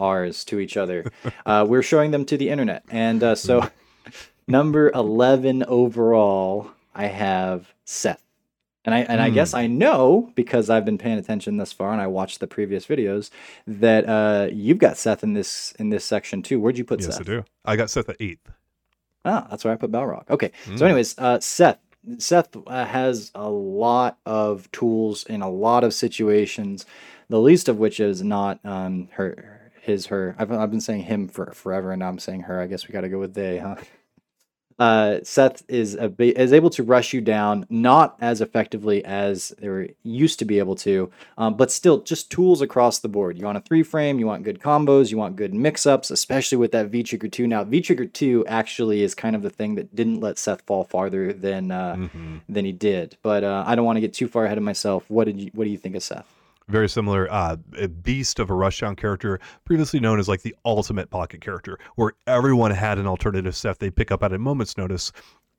ours to each other. Uh, we're showing them to the internet. And uh, so, number 11 overall, I have Seth. And I and I Hmm. guess I know because I've been paying attention thus far, and I watched the previous videos that uh, you've got Seth in this in this section too. Where'd you put Yes, Seth? I do. I got Seth at eighth. Ah, that's where I put Balrog. Okay. Mm. So, anyways, uh, Seth. Seth uh, has a lot of tools in a lot of situations. The least of which is not um, her, his, her. I've I've been saying him for forever, and now I'm saying her. I guess we got to go with they, huh? Uh, Seth is a, is able to rush you down, not as effectively as they were used to be able to, um, but still just tools across the board. You want a three frame, you want good combos, you want good mix ups, especially with that V Trigger 2. Now, V Trigger 2 actually is kind of the thing that didn't let Seth fall farther than uh, Mhm. than he did. But uh, I don't want to get too far ahead of myself. What did you What do you think of Seth? Very similar, uh, a beast of a rushdown character, previously known as like the ultimate pocket character, where everyone had an alternative Seth they pick up at a moment's notice.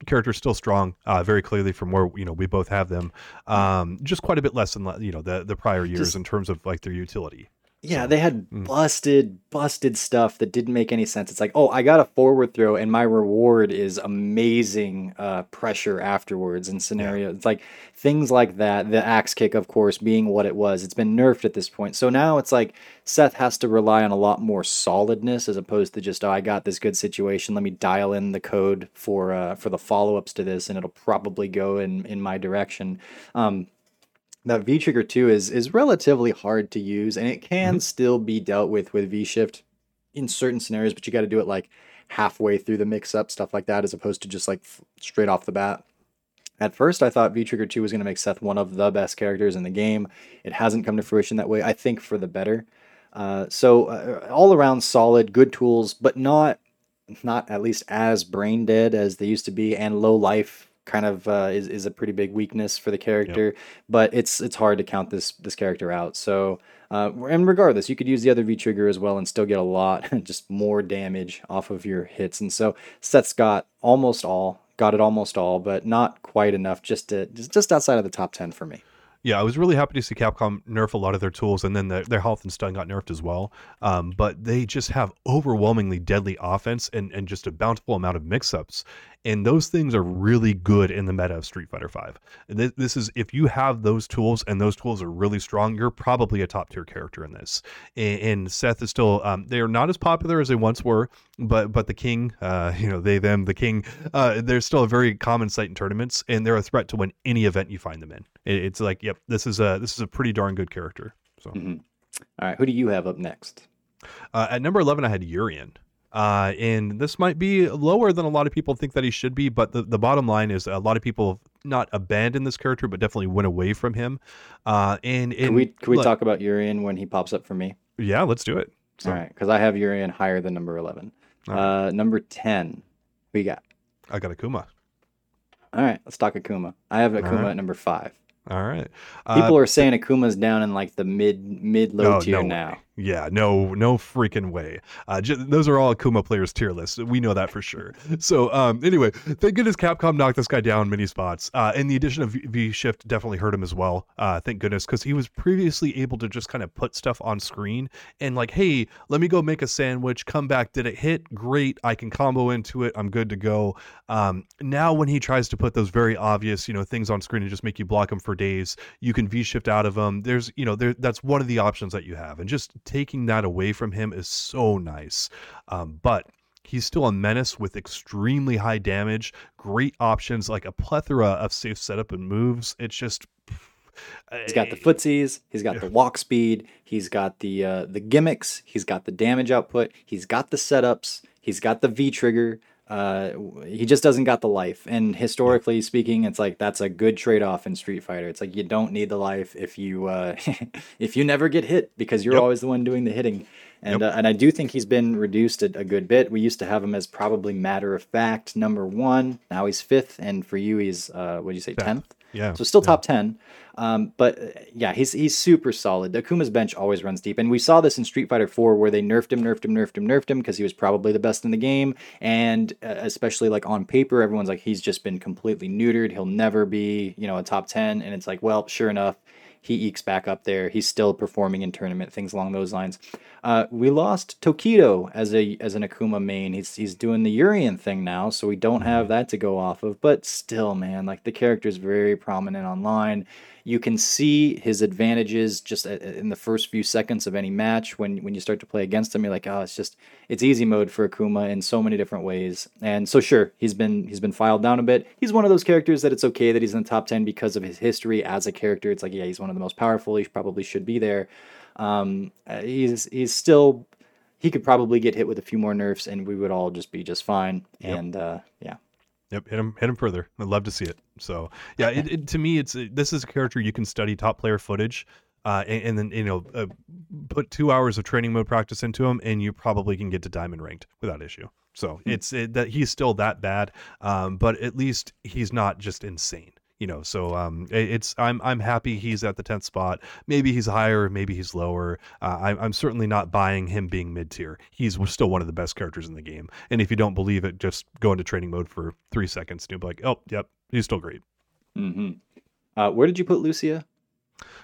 Character still strong, uh, very clearly from where you know we both have them. Um, just quite a bit less than you know the the prior years Just- in terms of like their utility. Yeah, they had mm. busted, busted stuff that didn't make any sense. It's like, oh, I got a forward throw, and my reward is amazing uh, pressure afterwards and scenario. It's like things like that. The axe kick, of course, being what it was. It's been nerfed at this point. So now it's like Seth has to rely on a lot more solidness as opposed to just, oh, I got this good situation. Let me dial in the code for uh, for the follow ups to this, and it'll probably go in in my direction. Um, that V trigger 2 is is relatively hard to use and it can still be dealt with with V shift in certain scenarios, but you got to do it like halfway through the mix up stuff like that as opposed to just like straight off the bat. At first, I thought V Trigger 2 was going to make Seth one of the best characters in the game. It hasn't come to fruition that way, I think, for the better. Uh, so, uh, all around solid, good tools, but not not at least as brain dead as they used to be, and low life kind of uh, is, is a pretty big weakness for the character. But it's it's hard to count this this character out. So, uh, and regardless, you could use the other V trigger as well and still get a lot, just more damage off of your hits. And so Seth's got almost all, got it almost all, but not quite enough just to just, just outside of the top ten for me. Yeah, I was really happy to see Capcom nerf a lot of their tools, and then their, their health and stun got nerfed as well. Um, but they just have overwhelmingly deadly offense and, and just a bountiful amount of mix-ups, and those things are really good in the meta of Street Fighter Five. This, this is if you have those tools and those tools are really strong, you're probably a top tier character in this. And, and Seth is still um, they are not as popular as they once were, but but the king, uh, you know they them the king, uh, they're still a very common sight in tournaments, and they're a threat to win any event you find them in. It, it's like, yep, this is a this is a pretty darn good character. So Mhm. All right, who do you have up next? uh, at number eleven, I had Urian. Uh, and this might be lower than a lot of people think that he should be, but the, the bottom line is a lot of people not abandon this character, but definitely went away from him. Uh, and, Can we can we look- talk about Urian when he pops up for me? Yeah, let's do it. So, All right, because I have Urian higher than number eleven. Right. Uh, number ten, we got? I got Akuma. All right, let's talk Akuma. I have Akuma right. at number five. All right. People Uh, are saying Akuma's down in like the mid mid low no, tier no now. way. Yeah, no, no freaking way. Uh, j- those are all Akuma players tier lists. We know that for sure. So, um, anyway, thank goodness Capcom knocked this guy down many spots. Uh, and the addition of V- Shift definitely hurt him as well. Uh, thank goodness, because he was previously able to just kind of put stuff on screen and like, hey, let me go make a sandwich. Come back. Did it hit? Great. I can combo into it. I'm good to go. Um, now when he tries to put those very obvious, you know, things on screen and just make you block him for days, you can V shift out of them. There's, you know, there that's one of the options that you have, and just taking that away from him is so nice. Um, but he's still a menace with extremely high damage, great options, like a plethora of safe setup and moves. It's just. He's got the footsies. He's got the walk speed. He's got the uh, the gimmicks. He's got the damage output. He's got the setups. He's got the V trigger. Uh, he just doesn't got the life. And historically speaking, it's like that's a good trade off in Street Fighter. It's like you don't need the life if you uh, if you never get hit because you're Yep. always the one doing the hitting. And Yep. uh, and I do think he's been reduced a, a good bit. We used to have him as probably matter of fact number one. Now he's fifth, and for you he's uh, what do you say Tenth. Yeah. So still yeah. top ten, um, but uh, yeah, he's he's super solid. Akuma's bench always runs deep, and we saw this in Street Fighter Four where they nerfed him, nerfed him, nerfed him, nerfed him because he was probably the best in the game, and uh, especially like on paper, everyone's like he's just been completely neutered. He'll never be you know a top ten, and it's like well, sure enough, he ekes back up there. He's still performing in tournament, things along those lines. Uh, we lost Tokido as a as an Akuma main. He's he's doing the Urian thing now, so we don't have that to go off of. But still, man, like the character is very prominent online. You can see his advantages just in the first few seconds of any match when when you start to play against him. You're like, oh, it's just it's easy mode for Akuma in so many different ways. And so sure, he's been he's been filed down a bit. He's one of those characters that it's okay that he's in the top ten because of his history as a character. It's like, yeah, he's one of the most powerful. He probably should be there. Um, uh, he's he's still he could probably get hit with a few more nerfs and we would all just be just fine. Yep. And uh, yeah. Yep, hit him, hit him further. I'd love to see it. So, yeah, it, it, to me, it's this is a character you can study top player footage, uh, and, and, then you know, uh, put two hours of training mode practice into him, and you probably can get to diamond ranked without issue. So hmm. it's it, that he's still that bad, um, but at least he's not just insane you know so um it's i'm i'm happy he's at the 10th spot. Maybe he's higher maybe he's lower. Uh, I'm, I'm certainly not buying him being mid-tier. He's still one of the best characters in the game. And if you don't believe it just go into training mode for three seconds and you'll be like oh yep he's still great. Mm-hmm. uh, where did you put lucia?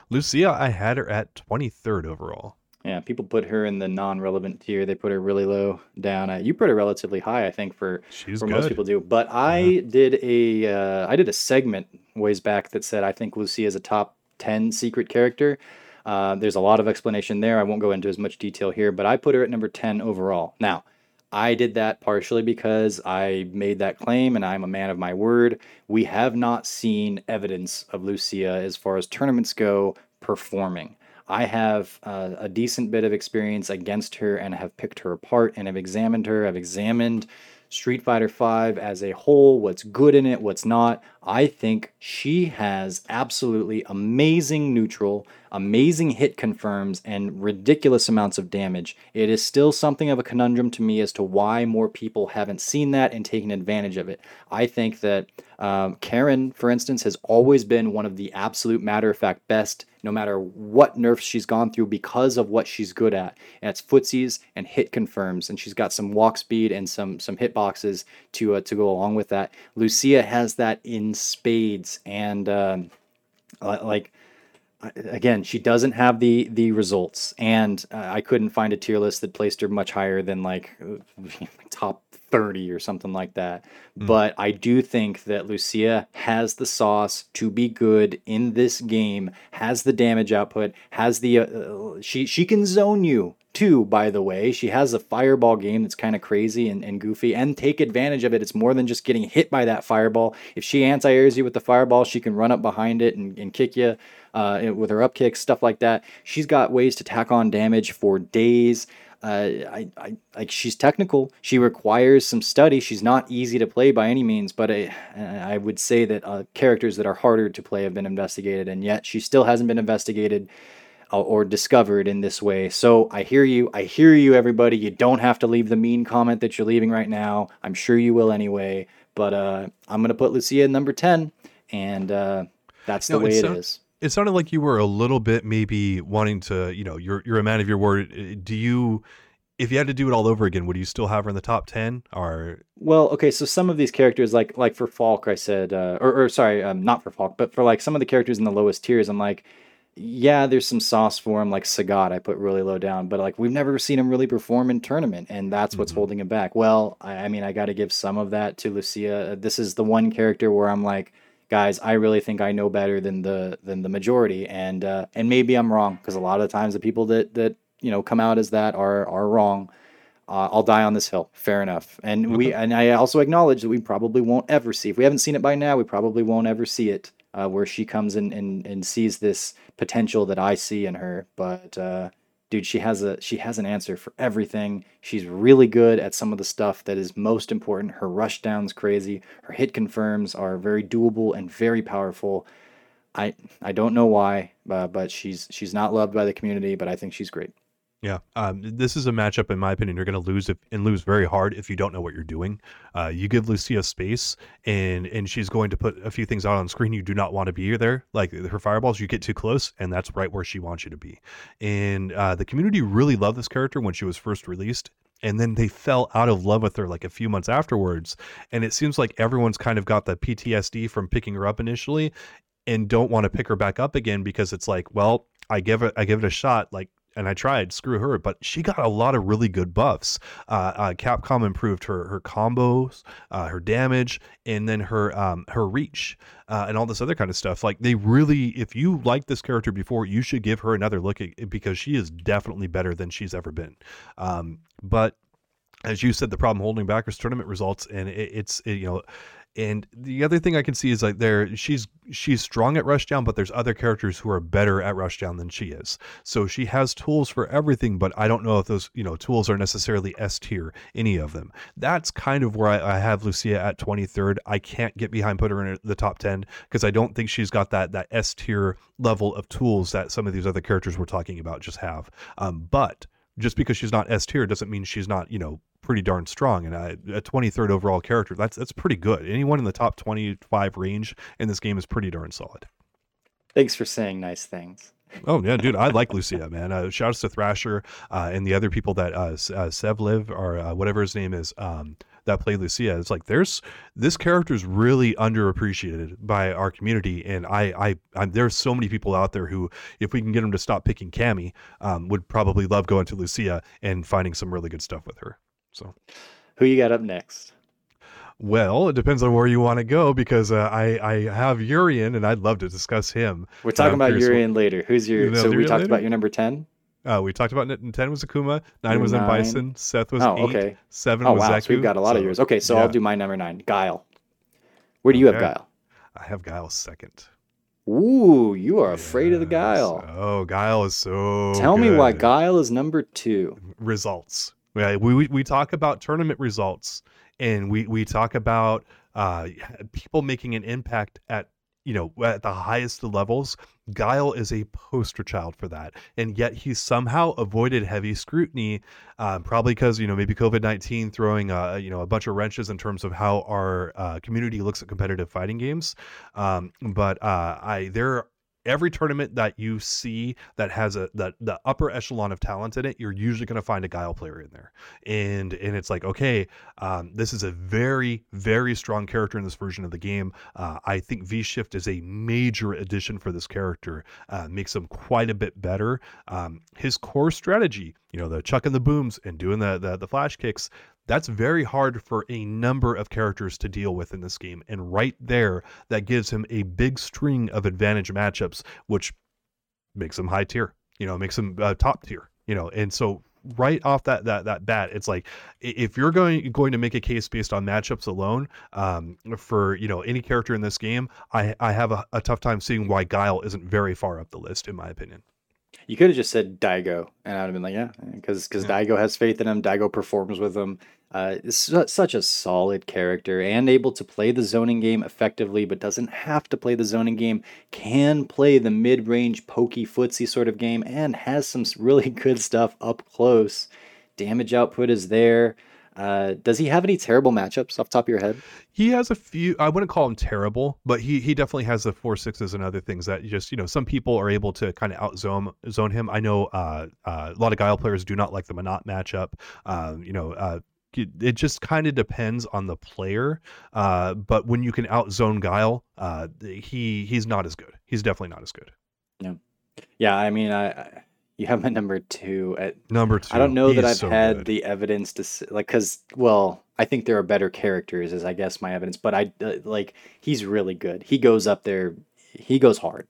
Lucia i had her at 23rd overall yeah, people put her in the non-relevant tier. They put her really low down. Uh, you put her relatively high, I think, for She's for most people do. But I yeah. did a uh, I did a segment ways back that said I think Lucia is a top ten secret character. Uh, there's a lot of explanation there. I won't go into as much detail here, but I put her at number ten overall. Now, I did that partially because I made that claim and I'm a man of my word. We have not seen evidence of Lucia as far as tournaments go performing. I have uh, a decent bit of experience against her and have picked her apart and have examined her. I've examined Street Fighter V as a whole, what's good in it, what's not. I think she has absolutely amazing neutral, amazing hit confirms, and ridiculous amounts of damage. It is still something of a conundrum to me as to why more people haven't seen that and taken advantage of it. I think that um, Karin, for instance, has always been one of the absolute matter of fact best, no matter what nerfs she's gone through, because of what she's good at. And it's footsies and hit confirms, and she's got some walk speed and some some hit boxes to uh, to go along with that. Lucia has that in spades, and um, like again, she doesn't have the the results, and uh, I couldn't find a tier list that placed her much higher than like top 30 or something like that. Mm. But I do think that Lucia has the sauce to be good in this game, has the damage output, has the uh, she she can zone you too, by the way. She has a fireball game that's kind of crazy and, and goofy and take advantage of it. It's more than just getting hit by that fireball. If she anti airs you with the fireball, she can run up behind it and, and kick you uh, with her up kicks, stuff like that. She's got ways to tack on damage for days. Uh, I, I like she's technical. She requires some study. She's not easy to play by any means, but I, I would say that uh, characters that are harder to play have been investigated, and yet she still hasn't been investigated uh, or discovered in this way. So I hear you. I hear you, everybody. You don't have to leave the mean comment that you're leaving right now. I'm sure you will anyway. But uh, I'm gonna put Lucia in number ten, and uh, that's the no, way it so- is it sounded like you were a little bit maybe wanting to, you know, you're you're a man of your word. Uh, do you if you had to do it all over again, would you still have her in the top 10 or Well, okay, so some of these characters like like for Falke I said uh, or, or sorry, um, not for Falke, but for like some of the characters in the lowest tiers I'm like yeah, there's some sauce for him, like Sagat, I put really low down, but like we've never seen him really perform in tournament, and that's what's mm-hmm. holding him back. Well, I, I mean, I got to give some of that to Lucia. This is the one character where I'm like, guys, I really think I know better than the than the majority, and uh, and maybe I'm wrong because a lot of the times the people that that you know come out as that are are wrong. Uh, I'll die on this hill. Fair enough. And we and I also acknowledge that we probably won't ever see. If we haven't seen it by now, we probably won't ever see it. Uh, where she comes in and, and sees this potential that I see in her. But uh, dude, she has a she has an answer for everything. She's really good at some of the stuff that is most important. Her rush down's crazy. Her hit confirms are very doable and very powerful. I I don't know why, uh, but she's she's not loved by the community, but I think she's great. Yeah, um, this is a matchup, in my opinion, you're going to lose if, and lose very hard if you don't know what you're doing. Uh, you give Lucia space, and and she's going to put a few things out on screen you do not want to be there, like her fireballs. You get too close, and that's right where she wants you to be. And uh, the community really loved this character when she was first released, and then they fell out of love with her like a few months afterwards. And it seems like everyone's kind of got the PTSD from picking her up initially, and don't want to pick her back up again because it's like, well, I give it I give it a shot. Like and I tried, screw her, but she got a lot of really good buffs. Uh, uh, Capcom improved her her combos, uh, her damage, and then her um, her reach, uh, and all this other kind of stuff. Like they really, if you liked this character before, you should give her another look at, because she is definitely better than she's ever been. Um, but as you said, the problem holding back is tournament results, and it, it's it, you know and the other thing I can see is like there she's she's strong at rushdown, but there's other characters who are better at rushdown than she is. So she has tools for everything, but I don't know if those you know tools are necessarily S tier, any of them. That's kind of where I, I have Lucia at 23rd. I can't get behind put her in the top 10 because I don't think she's got that that S tier level of tools that some of these other characters we're talking about just have. Um, but just because she's not S tier doesn't mean she's not, you know, pretty darn strong and a, a 23rd overall character that's that's pretty good. Anyone in the top 25 range in this game is pretty darn solid. Thanks for saying nice things. Oh yeah dude i like lucia man. Uh, shouts to thrasher uh, and the other people that uh, uh sevliv or uh, whatever his name is um, that play lucia. It's like there's this character is really underappreciated by our community and I, I i there's so many people out there who if we can get them to stop picking Cammy, um, would probably love going to lucia and finding some really good stuff with her so, who you got up next? Well, it depends on where you want to go because uh, I I have Urian and I'd love to discuss him. We're talking about Urian what... later. Who's your? so we talked later? about your number ten. Uh, we talked about ten was Akuma, nine number was then Bison, Seth was oh, eight, okay. seven oh, was wow. Zeku. So we've got a lot so, of yours. Okay, so yeah. I'll do my number nine, Guile. Where do you okay. have Guile? I have Guile second. Ooh, you are afraid of the Guile. Oh, Guile is so. Tell good. me why Guile is number two. Results. We, we, we talk about tournament results and we, we talk about uh, people making an impact at you know at the highest levels. Guile is a poster child for that and yet he somehow avoided heavy scrutiny um, probably because you know maybe covid-19 throwing uh, you know a bunch of wrenches in terms of how our uh, community looks at competitive fighting games. Um, but uh, i there every tournament that you see that has a that the upper echelon of talent in it, you're usually going to find a guile player in there, and and it's like okay, um, this is a very very strong character in this version of the game. Uh, I think V Shift is a major addition for this character, uh, makes him quite a bit better. Um, his core strategy, you know, the chucking the booms and doing the the, the flash kicks, that's very hard for a number of characters to deal with in this game. And right there, that gives him a big string of advantage matchups, which makes him high tier, you know, makes him uh, top tier, you know. And so right off that that that bat, it's like if you're going going to make a case based on matchups alone, um, for you know any character in this game, I I have a, a tough time seeing why Guile isn't very far up the list in my opinion. You could have just said Daigo, and I'd have been like, yeah, because because yeah. Daigo has faith in him. Daigo performs with him. Uh, such a solid character and able to play the zoning game effectively, but doesn't have to play the zoning game. Can play the mid-range pokey footsie sort of game, and has some really good stuff up close. Damage output is there. Uh, does he have any terrible matchups off top of your head? He has a few. I wouldn't call him terrible, but he he definitely has the four sixes and other things that just you know some people are able to kind of outzone zone him. I know uh, uh, a lot of Guile players do not like the Menat matchup. Um, you know. Uh, it just kind of depends on the player, uh, but when you can outzone Guile, uh, he he's not as good. He's definitely not as good. Yeah, yeah. I mean, I you have my number two at number two. I don't know that I've so had good. the evidence to like because well, I think there are better characters, as I guess my evidence. But I uh, like he's really good. He goes up there. He goes hard.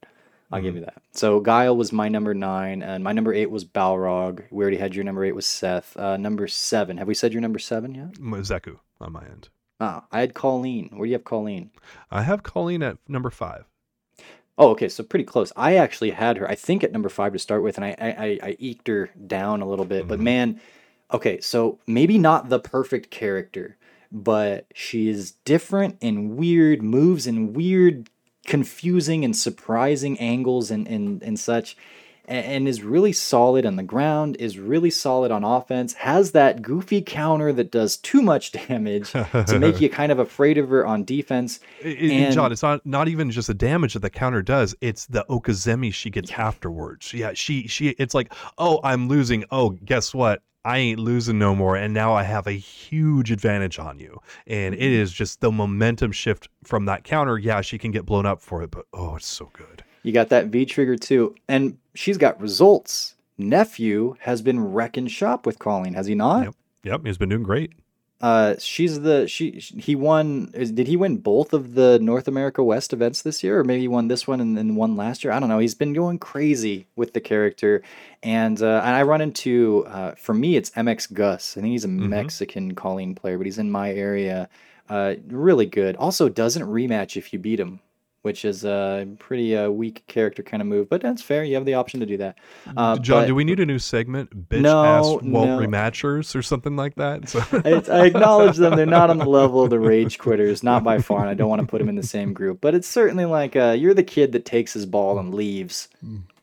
I'll mm-hmm. give you that. So Guile was my number nine, and my number eight was Balrog. We already had your number eight was Seth. Uh, number seven. Have we said your number seven yet? Zeku on my end. Ah, I had Kolin. Where do you have Kolin? I have Kolin at number five. Oh, okay, so pretty close. I actually had her, I think, at number five to start with, and I I, I eked her down a little bit. Mm-hmm. But man, okay, so maybe not the perfect character, but she is different and weird, moves in weird, confusing and surprising angles and and, and such and is really solid on the ground, is really solid on offense, has that goofy counter that does too much damage to make you kind of afraid of her on defense. and, John, it's not not even just the damage that the counter does; it's the okizeme she gets afterwards. Yeah, she she it's like, oh, I'm losing. Oh, guess what? I ain't losing no more. And now I have a huge advantage on you. And it Mm-hmm. just the momentum shift from that counter. Yeah, she can get blown up for it, but oh, it's so good. You got that V trigger too, and she's got results. Nephew has been wrecking shop with Kolin, has he not? Yep. Yep, he's been doing great. Uh, she's the she he won. Is, did he win both of the North America West events this year, or maybe he won this one and then one last year? I don't know. He's been going crazy with the character, and uh, and I run into uh, for me it's MX Gus. I think he's a Mhm. Mexican Kolin player, but he's in my area. Uh, really good. Also doesn't rematch if you beat him, which is a pretty uh, weak character kind of move, but that's fair. You have the option to do that. Uh, John, but- do we need a new segment? Bitch No, ass Walt no. rematchers or something like that? So I, I acknowledge them. They're not on the level of the rage quitters, not by far, and I don't want to put them in the same group. But it's certainly like uh, you're the kid that takes his ball and leaves,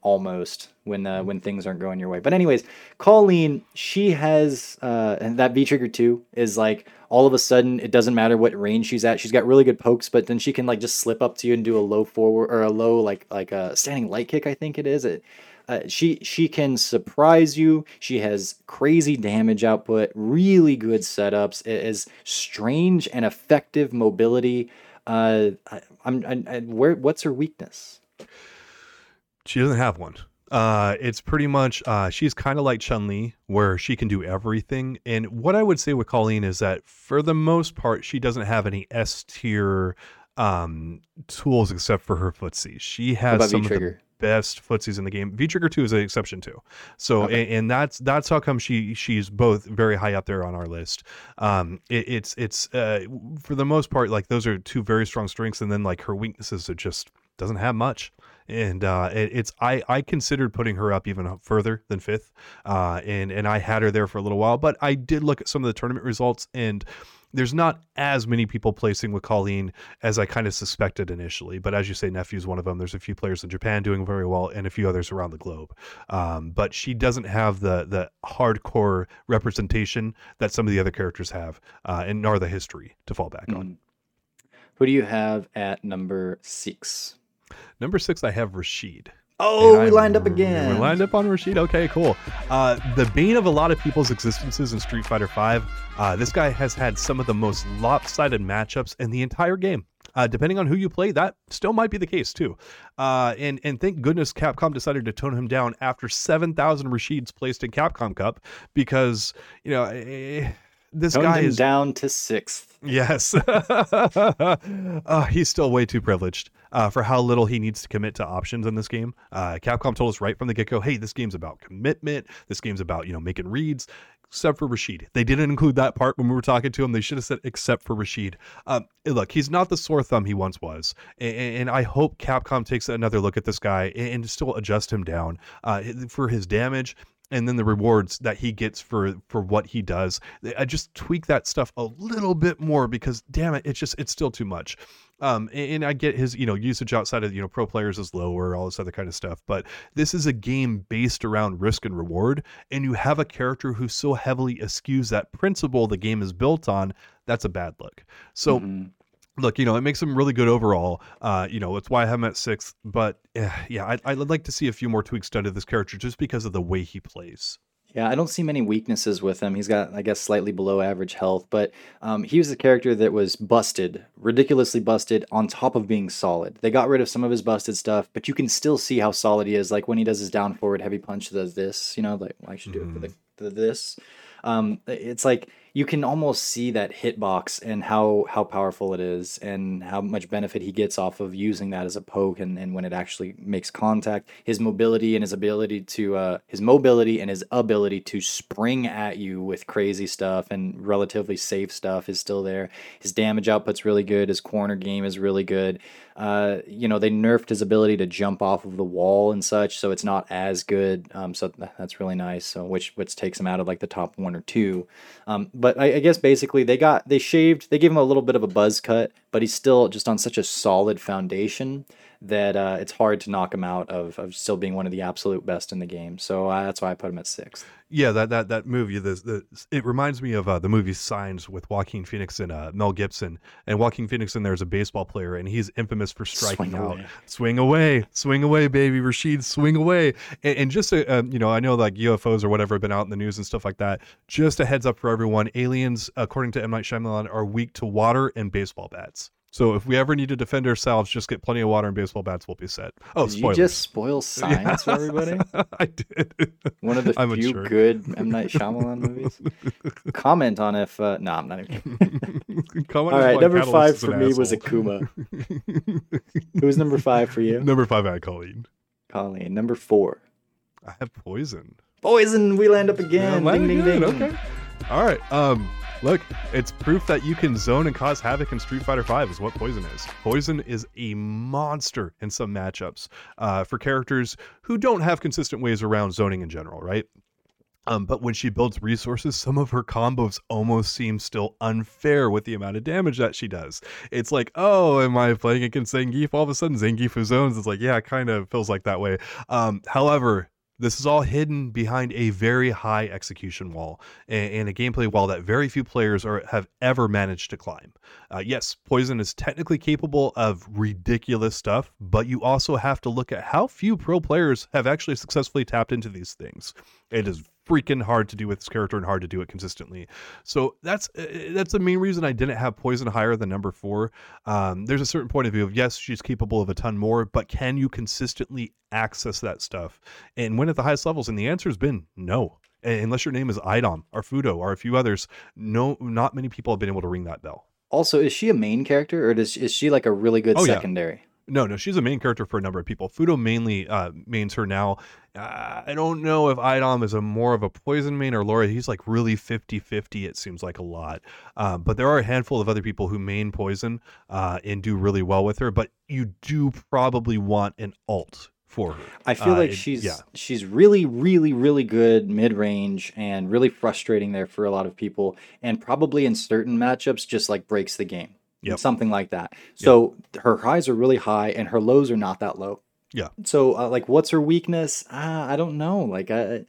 almost when uh, when things aren't going your way. But anyways, Kolin, she has uh, that V trigger two is like all of a sudden it doesn't matter what range she's at. She's got really good pokes, but then she can like just slip up to you and do a low forward or a low like like a standing light kick. I think it is it. Uh, she she can surprise you. She has crazy damage output, really good setups. It is strange and effective mobility. Uh, I, I, where what's her weakness? she doesn't have one. Uh, it's pretty much uh, she's kind of like Chun Li, where she can do everything. And what I would say with Kolin is that for the most part, she doesn't have any S tier um, tools except for her footsie. She has some V of the best footsies in the game. V Trigger Two is an exception too. So Okay. and, and that's that's how come she she's both very high up there on our list. Um, it, it's it's uh, for the most part like those are two very strong strengths, and then like her weaknesses are just doesn't have much. And uh, it, it's I I considered putting her up even further than fifth, uh, and and I had her there for a little while, but I did look at some of the tournament results and. There's not as many people placing with Kolin as I kind of suspected initially. But as you say, Nephew's one of them. There's a few players in Japan doing very well, and a few others around the globe. Um, but she doesn't have the the hardcore representation that some of the other characters have, uh, and nor the history to fall back on. Mm. Who do you have at number six? Number six, I have Rashid. Oh, And we I'm- lined up again. We lined up on Rashid. Okay, cool. Uh, the bane of a lot of people's existences in Street Fighter V. Uh, this guy has had some of the most lopsided matchups in the entire game. Uh, depending on who you play, that still might be the case too. Uh, and and thank goodness Capcom decided to tone him down after seven thousand Rashids placed in Capcom Cup because you know eh, this Toned guy is down to sixth. Yes. uh, he's still way too privileged uh, for how little he needs to commit to options in this game. Uh, Capcom told us right from the get go, hey, this game's about commitment. This game's about, you know, making reads, except for Rashid. They didn't include that part when we were talking to him. They should have said, except for Rashid. Um, look, he's not the sore thumb he once was. And, and I hope Capcom takes another look at this guy and, and still adjust him down uh, for his damage and then the rewards that he gets for for what he does. I just tweak that stuff a little bit more because damn it it's just it's still too much. Um and, and i get his you know usage outside of you know pro players is lower all this other kind of stuff but this is a game based around risk and reward and you have a character who so heavily eschews that principle the game is built on that's a bad look. So Mhm. Look, you know, it makes him really good overall. Uh, you know, it's why I have him at sixth. But eh, yeah, I, I'd like to see a few more tweaks done to this character just because of the way he plays. Yeah, I don't see many weaknesses with him. He's got, I guess, slightly below average health, but um, he was a character that was busted, ridiculously busted, on top of being solid. They got rid of some of his busted stuff, but you can still see how solid he is. Like when he does his down forward heavy punch, does this, you know, like well, I should do it for the, the this. Um, it's like you can almost see that hitbox and how how powerful it is and how much benefit he gets off of using that as a poke and, and when it actually makes contact. His mobility and his ability to uh, his mobility and his ability to spring at you with crazy stuff and relatively safe stuff is still there. His damage output's really good. His corner game is really good uh, you know they nerfed his ability to jump off of the wall and such so it's not as good um, so th- that's really nice so which which takes him out of like the top one or two. Um, but I, I guess basically they got they shaved they gave him a little bit of a buzz cut but he's still just on such a solid foundation that uh, it's hard to knock him out of, of still being one of the absolute best in the game. So uh, that's why I put him at six. Yeah, that that that movie, the, the it reminds me of uh, the movie Signs with Joaquin Phoenix and uh, Mel Gibson. And Joaquin Phoenix in there is a baseball player, and he's infamous for striking Swing out, away. swing away, swing away, baby, Rashid, swing away. And, and just a, uh, you know, I know like UFOs or whatever have been out in the news and stuff like that. Just a heads up for everyone: aliens, according to M Night Shyamalan, are weak to water and baseball bats. So if we ever need to defend ourselves, just get plenty of water and baseball bats. We'll be set. Oh, Did you just spoil science for everybody? I did. One of the I'm few good M Night Shyamalan movies. Comment on if uh, no, I'm not even. Comment All right, number Catalyst five for me was Akuma. Akuma. was number five for you? Number five, I had Kolin. Kolin. Number four. I have poison. Poison. We land up again. Yeah, ding, ding, ding. Okay. All right. Um, look, it's proof that you can zone and cause havoc in Street Fighter V is what poison is. Poison is a monster in some matchups uh, for characters who don't have consistent ways around zoning in general, right? Um, but when she builds resources, some of her combos almost seem still unfair with the amount of damage that she does. It's like, oh, am I playing against Zangief? All of a sudden, Zangief who zones. It's like, yeah, it kind of feels like that way. Um, however, this is all hidden behind a very high execution wall and, and a gameplay wall that very few players are have ever managed to climb. Uh, yes, Poison is technically capable of ridiculous stuff, but you also have to look at how few pro players have actually successfully tapped into these things. It is freaking hard to do with this character and hard to do it consistently. So that's uh, that's the main reason I didn't have Poison higher than number four. Um, there's a certain point of view of yes, she's capable of a ton more, but can you consistently access that stuff and win at the highest levels? And the answer has been no. Unless your name is Idom or Fudo or a few others, no, not many people have been able to ring that bell. Also, is she a main character or does, is she like a really good Oh, yeah. No, no, she's a main character for a number of people. Fudo mainly uh, mains her now. Uh, I don't know if Idom is a more of a poison main or Laura. He's like really 50 50, it seems like a lot. Uh, but there are a handful of other people who main poison uh, and do really well with her. But you do probably want an alt for her. I feel Uh, like it- she's yeah. she's really, really, really good mid range and really frustrating there for a lot of people, and probably in certain matchups just like breaks the game. Yep. Something like that. So her highs are really high and her lows are not that low. Yeah. So uh, like, what's her weakness? Uh, I don't know. Like, I,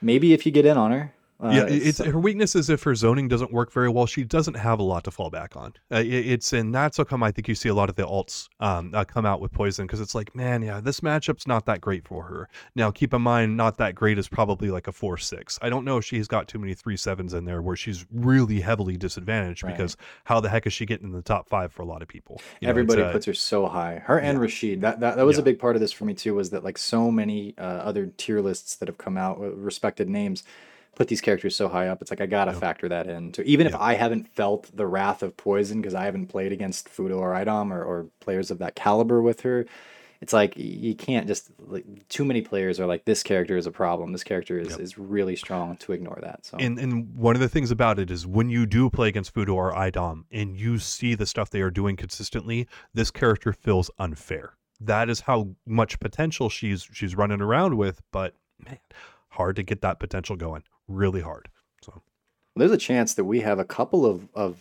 maybe if you get in on her. Uh, yeah, it- it's her weakness is if her zoning doesn't work very well, she doesn't have a lot to fall back on. Uh, it- it's and that's how come I think you see a lot of the alts um, uh, come out with poison because it's like, man, yeah, this matchup's not that great for her. Now, keep in mind, not that great is probably like a four six. I don't know if she's got too many three sevens in there where she's really heavily disadvantaged Right. because how the heck is she getting in the top five for a lot of people? You know, Everybody uh, puts her so high. Her and Rashid. That that, that was a big part of this for me too. Was that like so many uh, other tier lists that have come out with respected names put these characters so high up. It's like I gotta factor that in. So even if I haven't felt the wrath of poison because I haven't played against Fudo or Idom or, or players of that caliber with her. It's like you can't just like too many players are like this character is a problem. This character is, is really strong to ignore that. So And and one of the things about it is when you do play against Fudo or IDOM and you see the stuff they are doing consistently, this character feels unfair. That is how much potential she's she's running around with, but man, hard to get that potential going. Really hard. So there's a chance that we have a couple of, of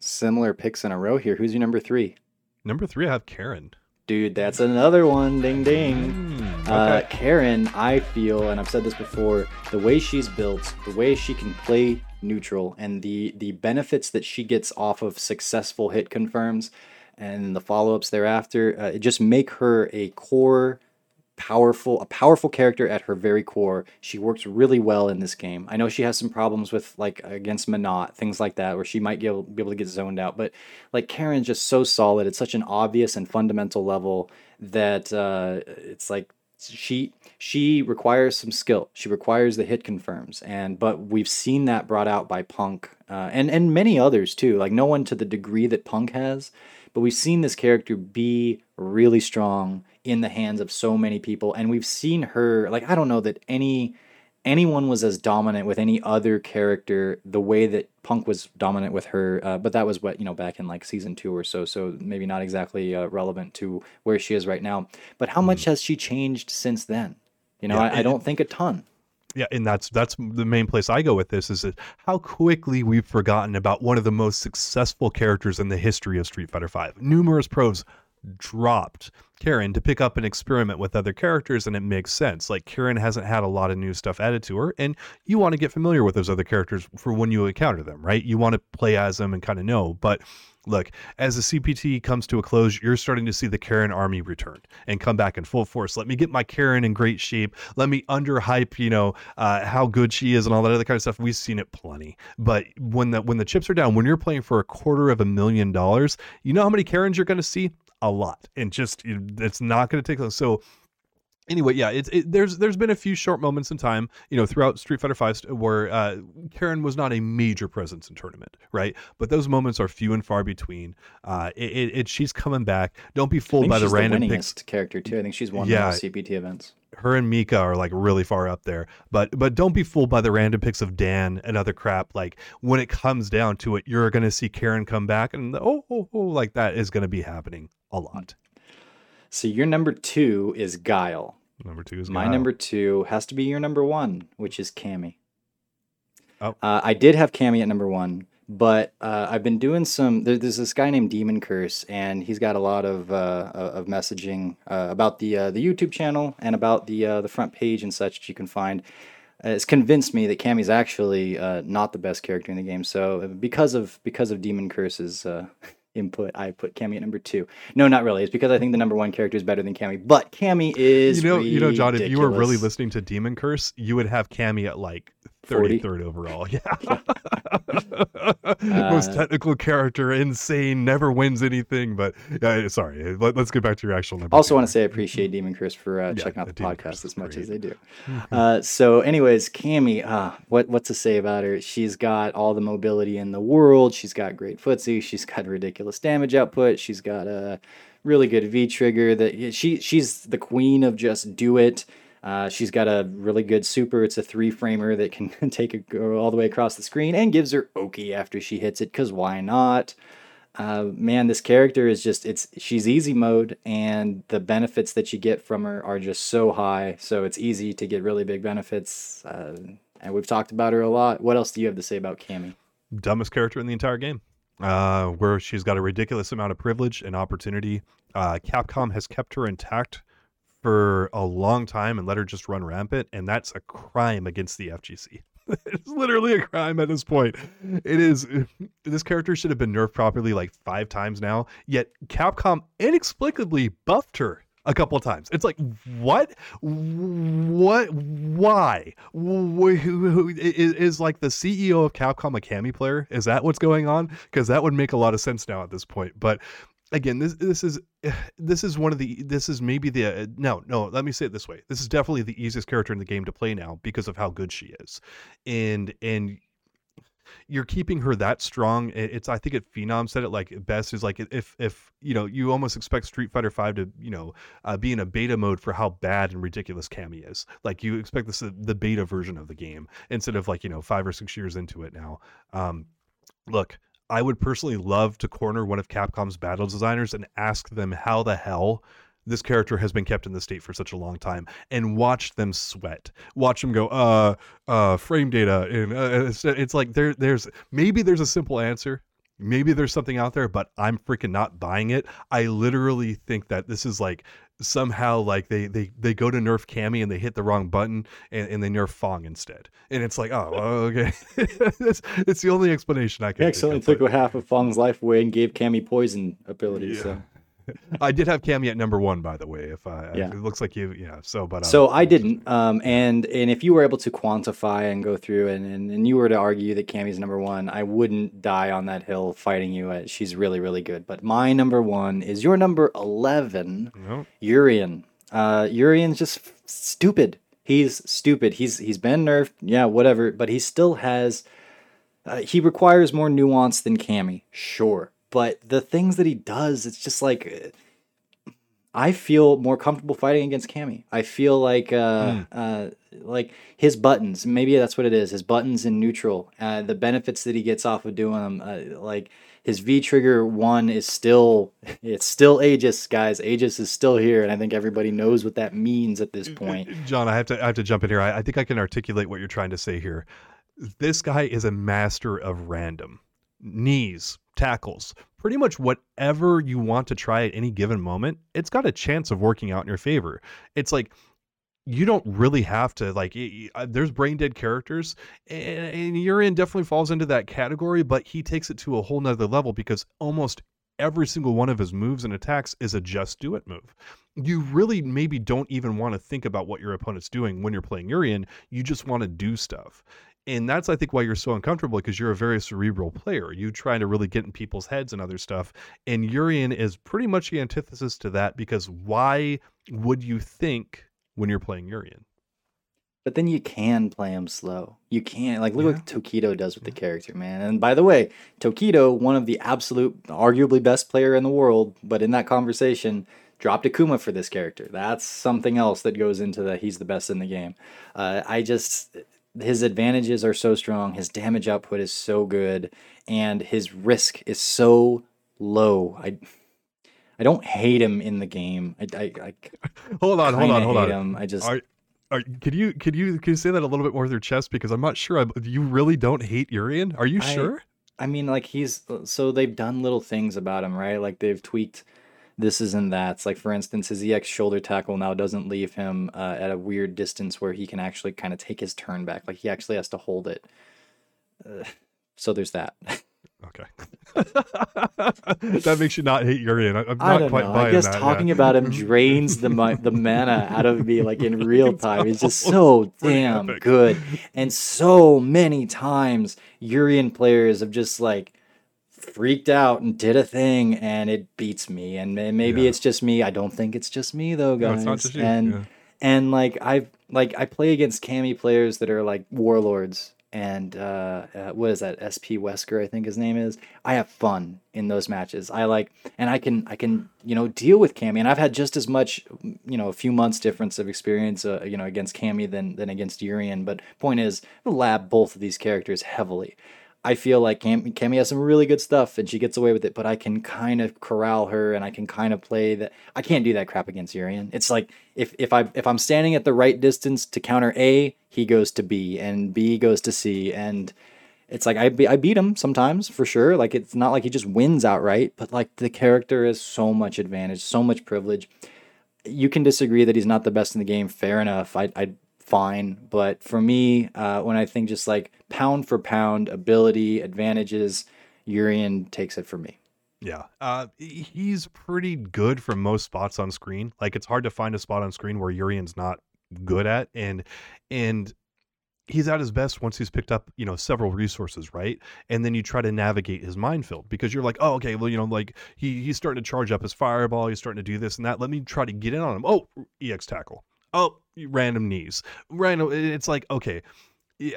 similar picks in a row here. Who's your number three? number three, I have Karin. Dude, that's another one. Ding ding. Mm, Uh. Karin, I feel, and I've said this before, the way she's built, the way she can play neutral, and the the benefits that she gets off of successful hit confirms, and the follow ups thereafter, uh, it just make her a core, powerful, a powerful character at her very core. She works really well in this game. I know she has some problems with like against Menat, things like that, where she might be able, be able to get zoned out, but like Karin's just so solid. It's such an obvious and fundamental level that uh, it's like she she requires some skill. She requires the hit confirms, and but we've seen that brought out by Punk uh, and and many others too. Like no one to the degree that Punk has, but we've seen this character be really strong in the hands of so many people, and we've seen her like I don't know that any anyone was as dominant with any other character the way that Punk was dominant with her. Uh, but that was what you know back in like season two or so. So maybe not exactly uh, relevant to where she is right now. But how much has she changed since then? You know, Yeah, I, I don't think a ton. Yeah, and that's that's the main place I go with this is that how quickly we've forgotten about one of the most successful characters in the history of Street Fighter V. Numerous pros dropped Karin to pick up and experiment with other characters, and it makes sense. Like Karin hasn't had a lot of new stuff added to her, and you want to get familiar with those other characters for when you encounter them, right? You want to play as them and kind of know. But look, as the CPT comes to a close, you're starting to see the Karin army return and come back in full force. Let me get my Karin in great shape. Let me underhype, you know, uh, how good she is and all that other kind of stuff. We've seen it plenty. But when the when the chips are down, when you're playing for a quarter of a million dollars, you know how many Karins you're going to see? A lot and just it's not going to take long. So anyway, yeah, it's it, there's there's been a few short moments in time, you know, throughout Street Fighter Five where uh, Karin was not a major presence in tournament, right? But those moments are few and far between. Uh, it, it, it she's coming back. Don't be fooled by the random the picks. character too. I think she's won yeah, the CPT events. Her and Mika are like really far up there, but but don't be fooled by the random picks of Dan and other crap. Like when it comes down to it, you're going to see Karin come back, and oh, oh, oh like that is going to be happening a lot. So your number two is Guile. Number two is my number two has to be your number one, which is Cammy. Oh, uh, I did have Cammy at number one, but uh, I've been doing some. There, there's this guy named Demon Curse, and he's got a lot of uh, of messaging uh, about the uh, the YouTube channel and about the uh, the front page and such that you can find. It's convinced me that Cammy's actually not the best character in the game. So because of because of Demon Curse's input, I put Cammy at number two. No, not really. It's because I think the number one character is better than Cammy. But Cammy is you know, ridiculous. you know, John. If you were really listening to Demon Curse, you would have Cammy at like 33rd overall. Yeah. Most uh, technical character, insane, never wins anything. But uh, sorry, let, us get back to your actual number. Also, want to say I appreciate Demon Curse for uh, yeah, checking out the, the podcast as much great. as they do. Uh, so, anyways, Cammy, uh, what what to say about her? She's got all the mobility in the world. She's got great footsie. She's got ridiculous damage output. She's got a really good V trigger. That she she's the queen of just do it. Uh, she's got a really good super. It's a three framer that can take it all the way across the screen and gives her Oki after she hits it, because why not? Uh, man, this character is just it's she's easy mode, and the benefits that you get from her are just so high. So it's easy to get really big benefits. Uh, and we've talked about her a lot. What else do you have to say about Cammy? Dumbest character in the entire game. Uh, where she's got a ridiculous amount of privilege and opportunity. Uh, Capcom has kept her intact for a long time and let her just run rampant, and that's a crime against the FGC. it's literally a crime at this point. It is. This character should have been nerfed properly like five times now. Yet Capcom inexplicably buffed her a couple of times. It's like what, what, why? Is, is like the CEO of Capcom a Cammy player? Is that what's going on? Because that would make a lot of sense now at this point. But again this this is this is one of the this is maybe the uh, no no let me say it this way. This is definitely the easiest character in the game to play now because of how good she is. And and you're keeping her that strong. It's i think it phenom said it like best is like if if you know you almost expect street fighter 5 to you know uh, be in a beta mode for how bad and ridiculous cammy is. Like you expect this the beta version of the game instead of like you know five or six years into it now. Um look I would personally love to corner one of Capcom's battle designers and ask them how the hell this character has been kept in the state for such a long time and watch them sweat. Watch them go uh uh frame data and uh, it's, it's like there there's maybe there's a simple answer. Maybe there's something out there but i'm freaking not buying it. I literally think that this is like somehow like they they they go to nerf Cammy and they hit the wrong button and, and they nerf F.A.N.G instead. And it's like, oh, okay. it's, it's the only explanation I can. Excellent. Took half of F.A.N.G's life away and gave Cammy poison abilities. Yeah. So. I did have Cammy at number one, by the way. If I, yeah. it looks like you, yeah. So, but um, so I didn't. Um, and and if you were able to quantify and go through and, and and you were to argue that Cammy's number one, I wouldn't die on that hill fighting you. At, she's really really good. But my number one is your number eleven, nope. Urien. Uh, Urien's just f- stupid. He's stupid. He's he's been nerfed, yeah, whatever. But he still has. Uh, he requires more nuance than Cammy, sure but the things that he does, it's just like I feel more comfortable fighting against Cammy. I feel like uh, mm. uh, like his buttons. Maybe that's what it is. His buttons in neutral. Uh, the benefits that he gets off of doing them. Uh, like his V trigger one is still it's still Aegis, guys. Aegis is still here, and I think everybody knows what that means at this point. John, I have to I have to jump in here. I, I think I can articulate what you're trying to say here. This guy is a master of random knees, tackles, pretty much whatever you want to try at any given moment, it's got a chance of working out in your favor. It's like you don't really have to like uh, there's brain dead characters and, and Urien definitely falls into that category but he takes it to a whole nother level because almost every single one of his moves and attacks is a just do it move you really maybe don't even want to think about what your opponent's doing when you're playing Urien you just want to do stuff and that's I think why you're so uncomfortable because you're a very cerebral player. You trying to really get in people's heads and other stuff. And urien is pretty much the antithesis to that because why would you think when you're playing urien But then you can play him slow. You can't like look yeah. what Tokido does with the character, man. And by the way, Tokido, one of the absolute, arguably best player in the world, but in that conversation, dropped Akuma for this character. That's something else that goes into the he's the best in the game. Uh, I just his advantages are so strong. His damage output is so good, and his risk is so low. I I don't hate him in the game. I, I, I hold on, hold on, hold on. Him. I just. Are, are, could you could you could you say that a little bit more with your chest because I'm not sure. I, you really don't hate Urien? Are you I, sure? I mean, like he's so they've done little things about him, right? Like they've tweaked this is and that's. Like for instance, his EX shoulder tackle now doesn't leave him uh, at a weird distance where he can actually kind of take his turn back. Like he actually has to hold it. Uh, so there's that. Okay. that makes you not hate Urien. I'm not I don't quite know. I guess that, talking yeah. about him drains the the mana out of me like in real time. He's just so damn epic. good. And so many times Urien players have just like freaked out and did a thing and it beats me. And maybe yeah. it's just me. I don't think it's just me though, guys. No, and yeah. and like I like I play against Cammy players that are like warlords and uh, uh, what is that SP Wesker I think his name is. I have fun in those matches. I like and I can I can you know deal with Cammy and I've had just as much you know a few months difference of experience uh, you know against Cammy than than against Urien. But point is, I lab both of these characters heavily. I feel like Cam- Cammy has some really good stuff and she gets away with it, but I can kind of corral her and I can kind of play that. I can't do that crap against Urien. It's like if if I if I'm standing at the right distance to counter A, he goes to B and B goes to C and it's like I, be, I beat him sometimes for sure. Like it's not like he just wins outright, but like the character has so much advantage, so much privilege. You can disagree that he's not the best in the game. Fair enough. I I fine. But for me, uh, when I think just like pound for pound ability advantages, Urien takes it for me. Yeah, uh, he's pretty good for most spots on screen. Like it's hard to find a spot on screen where Urien's not good at, and and he's at his best once he's picked up you know several resources right and then you try to navigate his minefield because you're like oh okay well you know like he he's starting to charge up his fireball he's starting to do this and that let me try to get in on him oh ex tackle oh, random knees. Random. It's like, okay,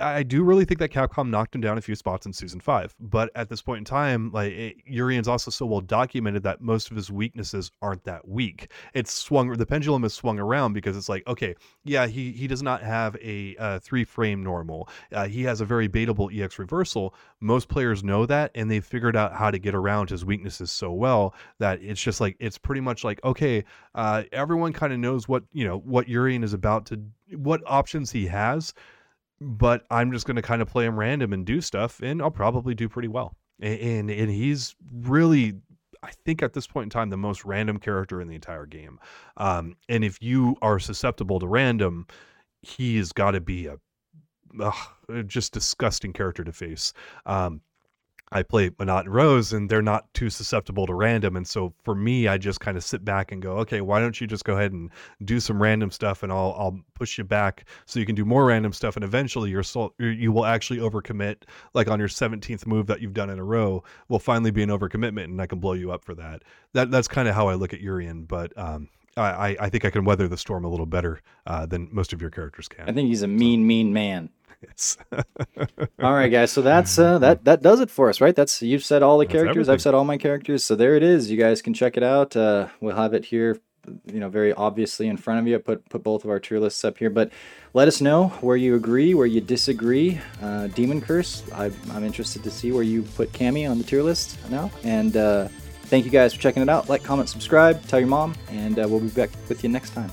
I do really think that Capcom knocked him down a few spots in season five, but at this point in time, like it, Urien's also so well documented that most of his weaknesses aren't that weak. It's swung, the pendulum is swung around because it's like, okay, yeah, he he does not have a uh, three frame normal. Uh, he has a very baitable EX reversal. Most players know that, and they've figured out how to get around his weaknesses so well that it's just like it's pretty much like, okay, uh, everyone kind of knows what you know what Urien is about to, what options he has but I'm just going to kind of play him random and do stuff, and I'll probably do pretty well. And and he's really, I think at this point in time, the most random character in the entire game. Um, and if you are susceptible to random, he's got to be a ugh, just disgusting character to face. Um, I play Menat and Rose, and they're not too susceptible to random. And so for me, I just kind of sit back and go, okay, why don't you just go ahead and do some random stuff, and I'll I'll push you back so you can do more random stuff, and eventually your soul you will actually overcommit. Like on your 17th move that you've done in a row, will finally be an overcommitment, and I can blow you up for that. That that's kind of how I look at Urien, but um, I, I think I can weather the storm a little better uh, than most of your characters can. I think he's a mean, mean man. Yes. all right, guys. So that's uh, that that does it for us, right? That's you've said all the that's characters. Everything. I've said all my characters. So there it is. You guys can check it out. Uh, we'll have it here, you know, very obviously in front of you. I put put both of our tier lists up here, but let us know where you agree, where you disagree. Uh, Demon Curse. I, I'm interested to see where you put Cammy on the tier list now. And uh, thank you guys for checking it out. Like, comment, subscribe, tell your mom, and uh, we'll be back with you next time.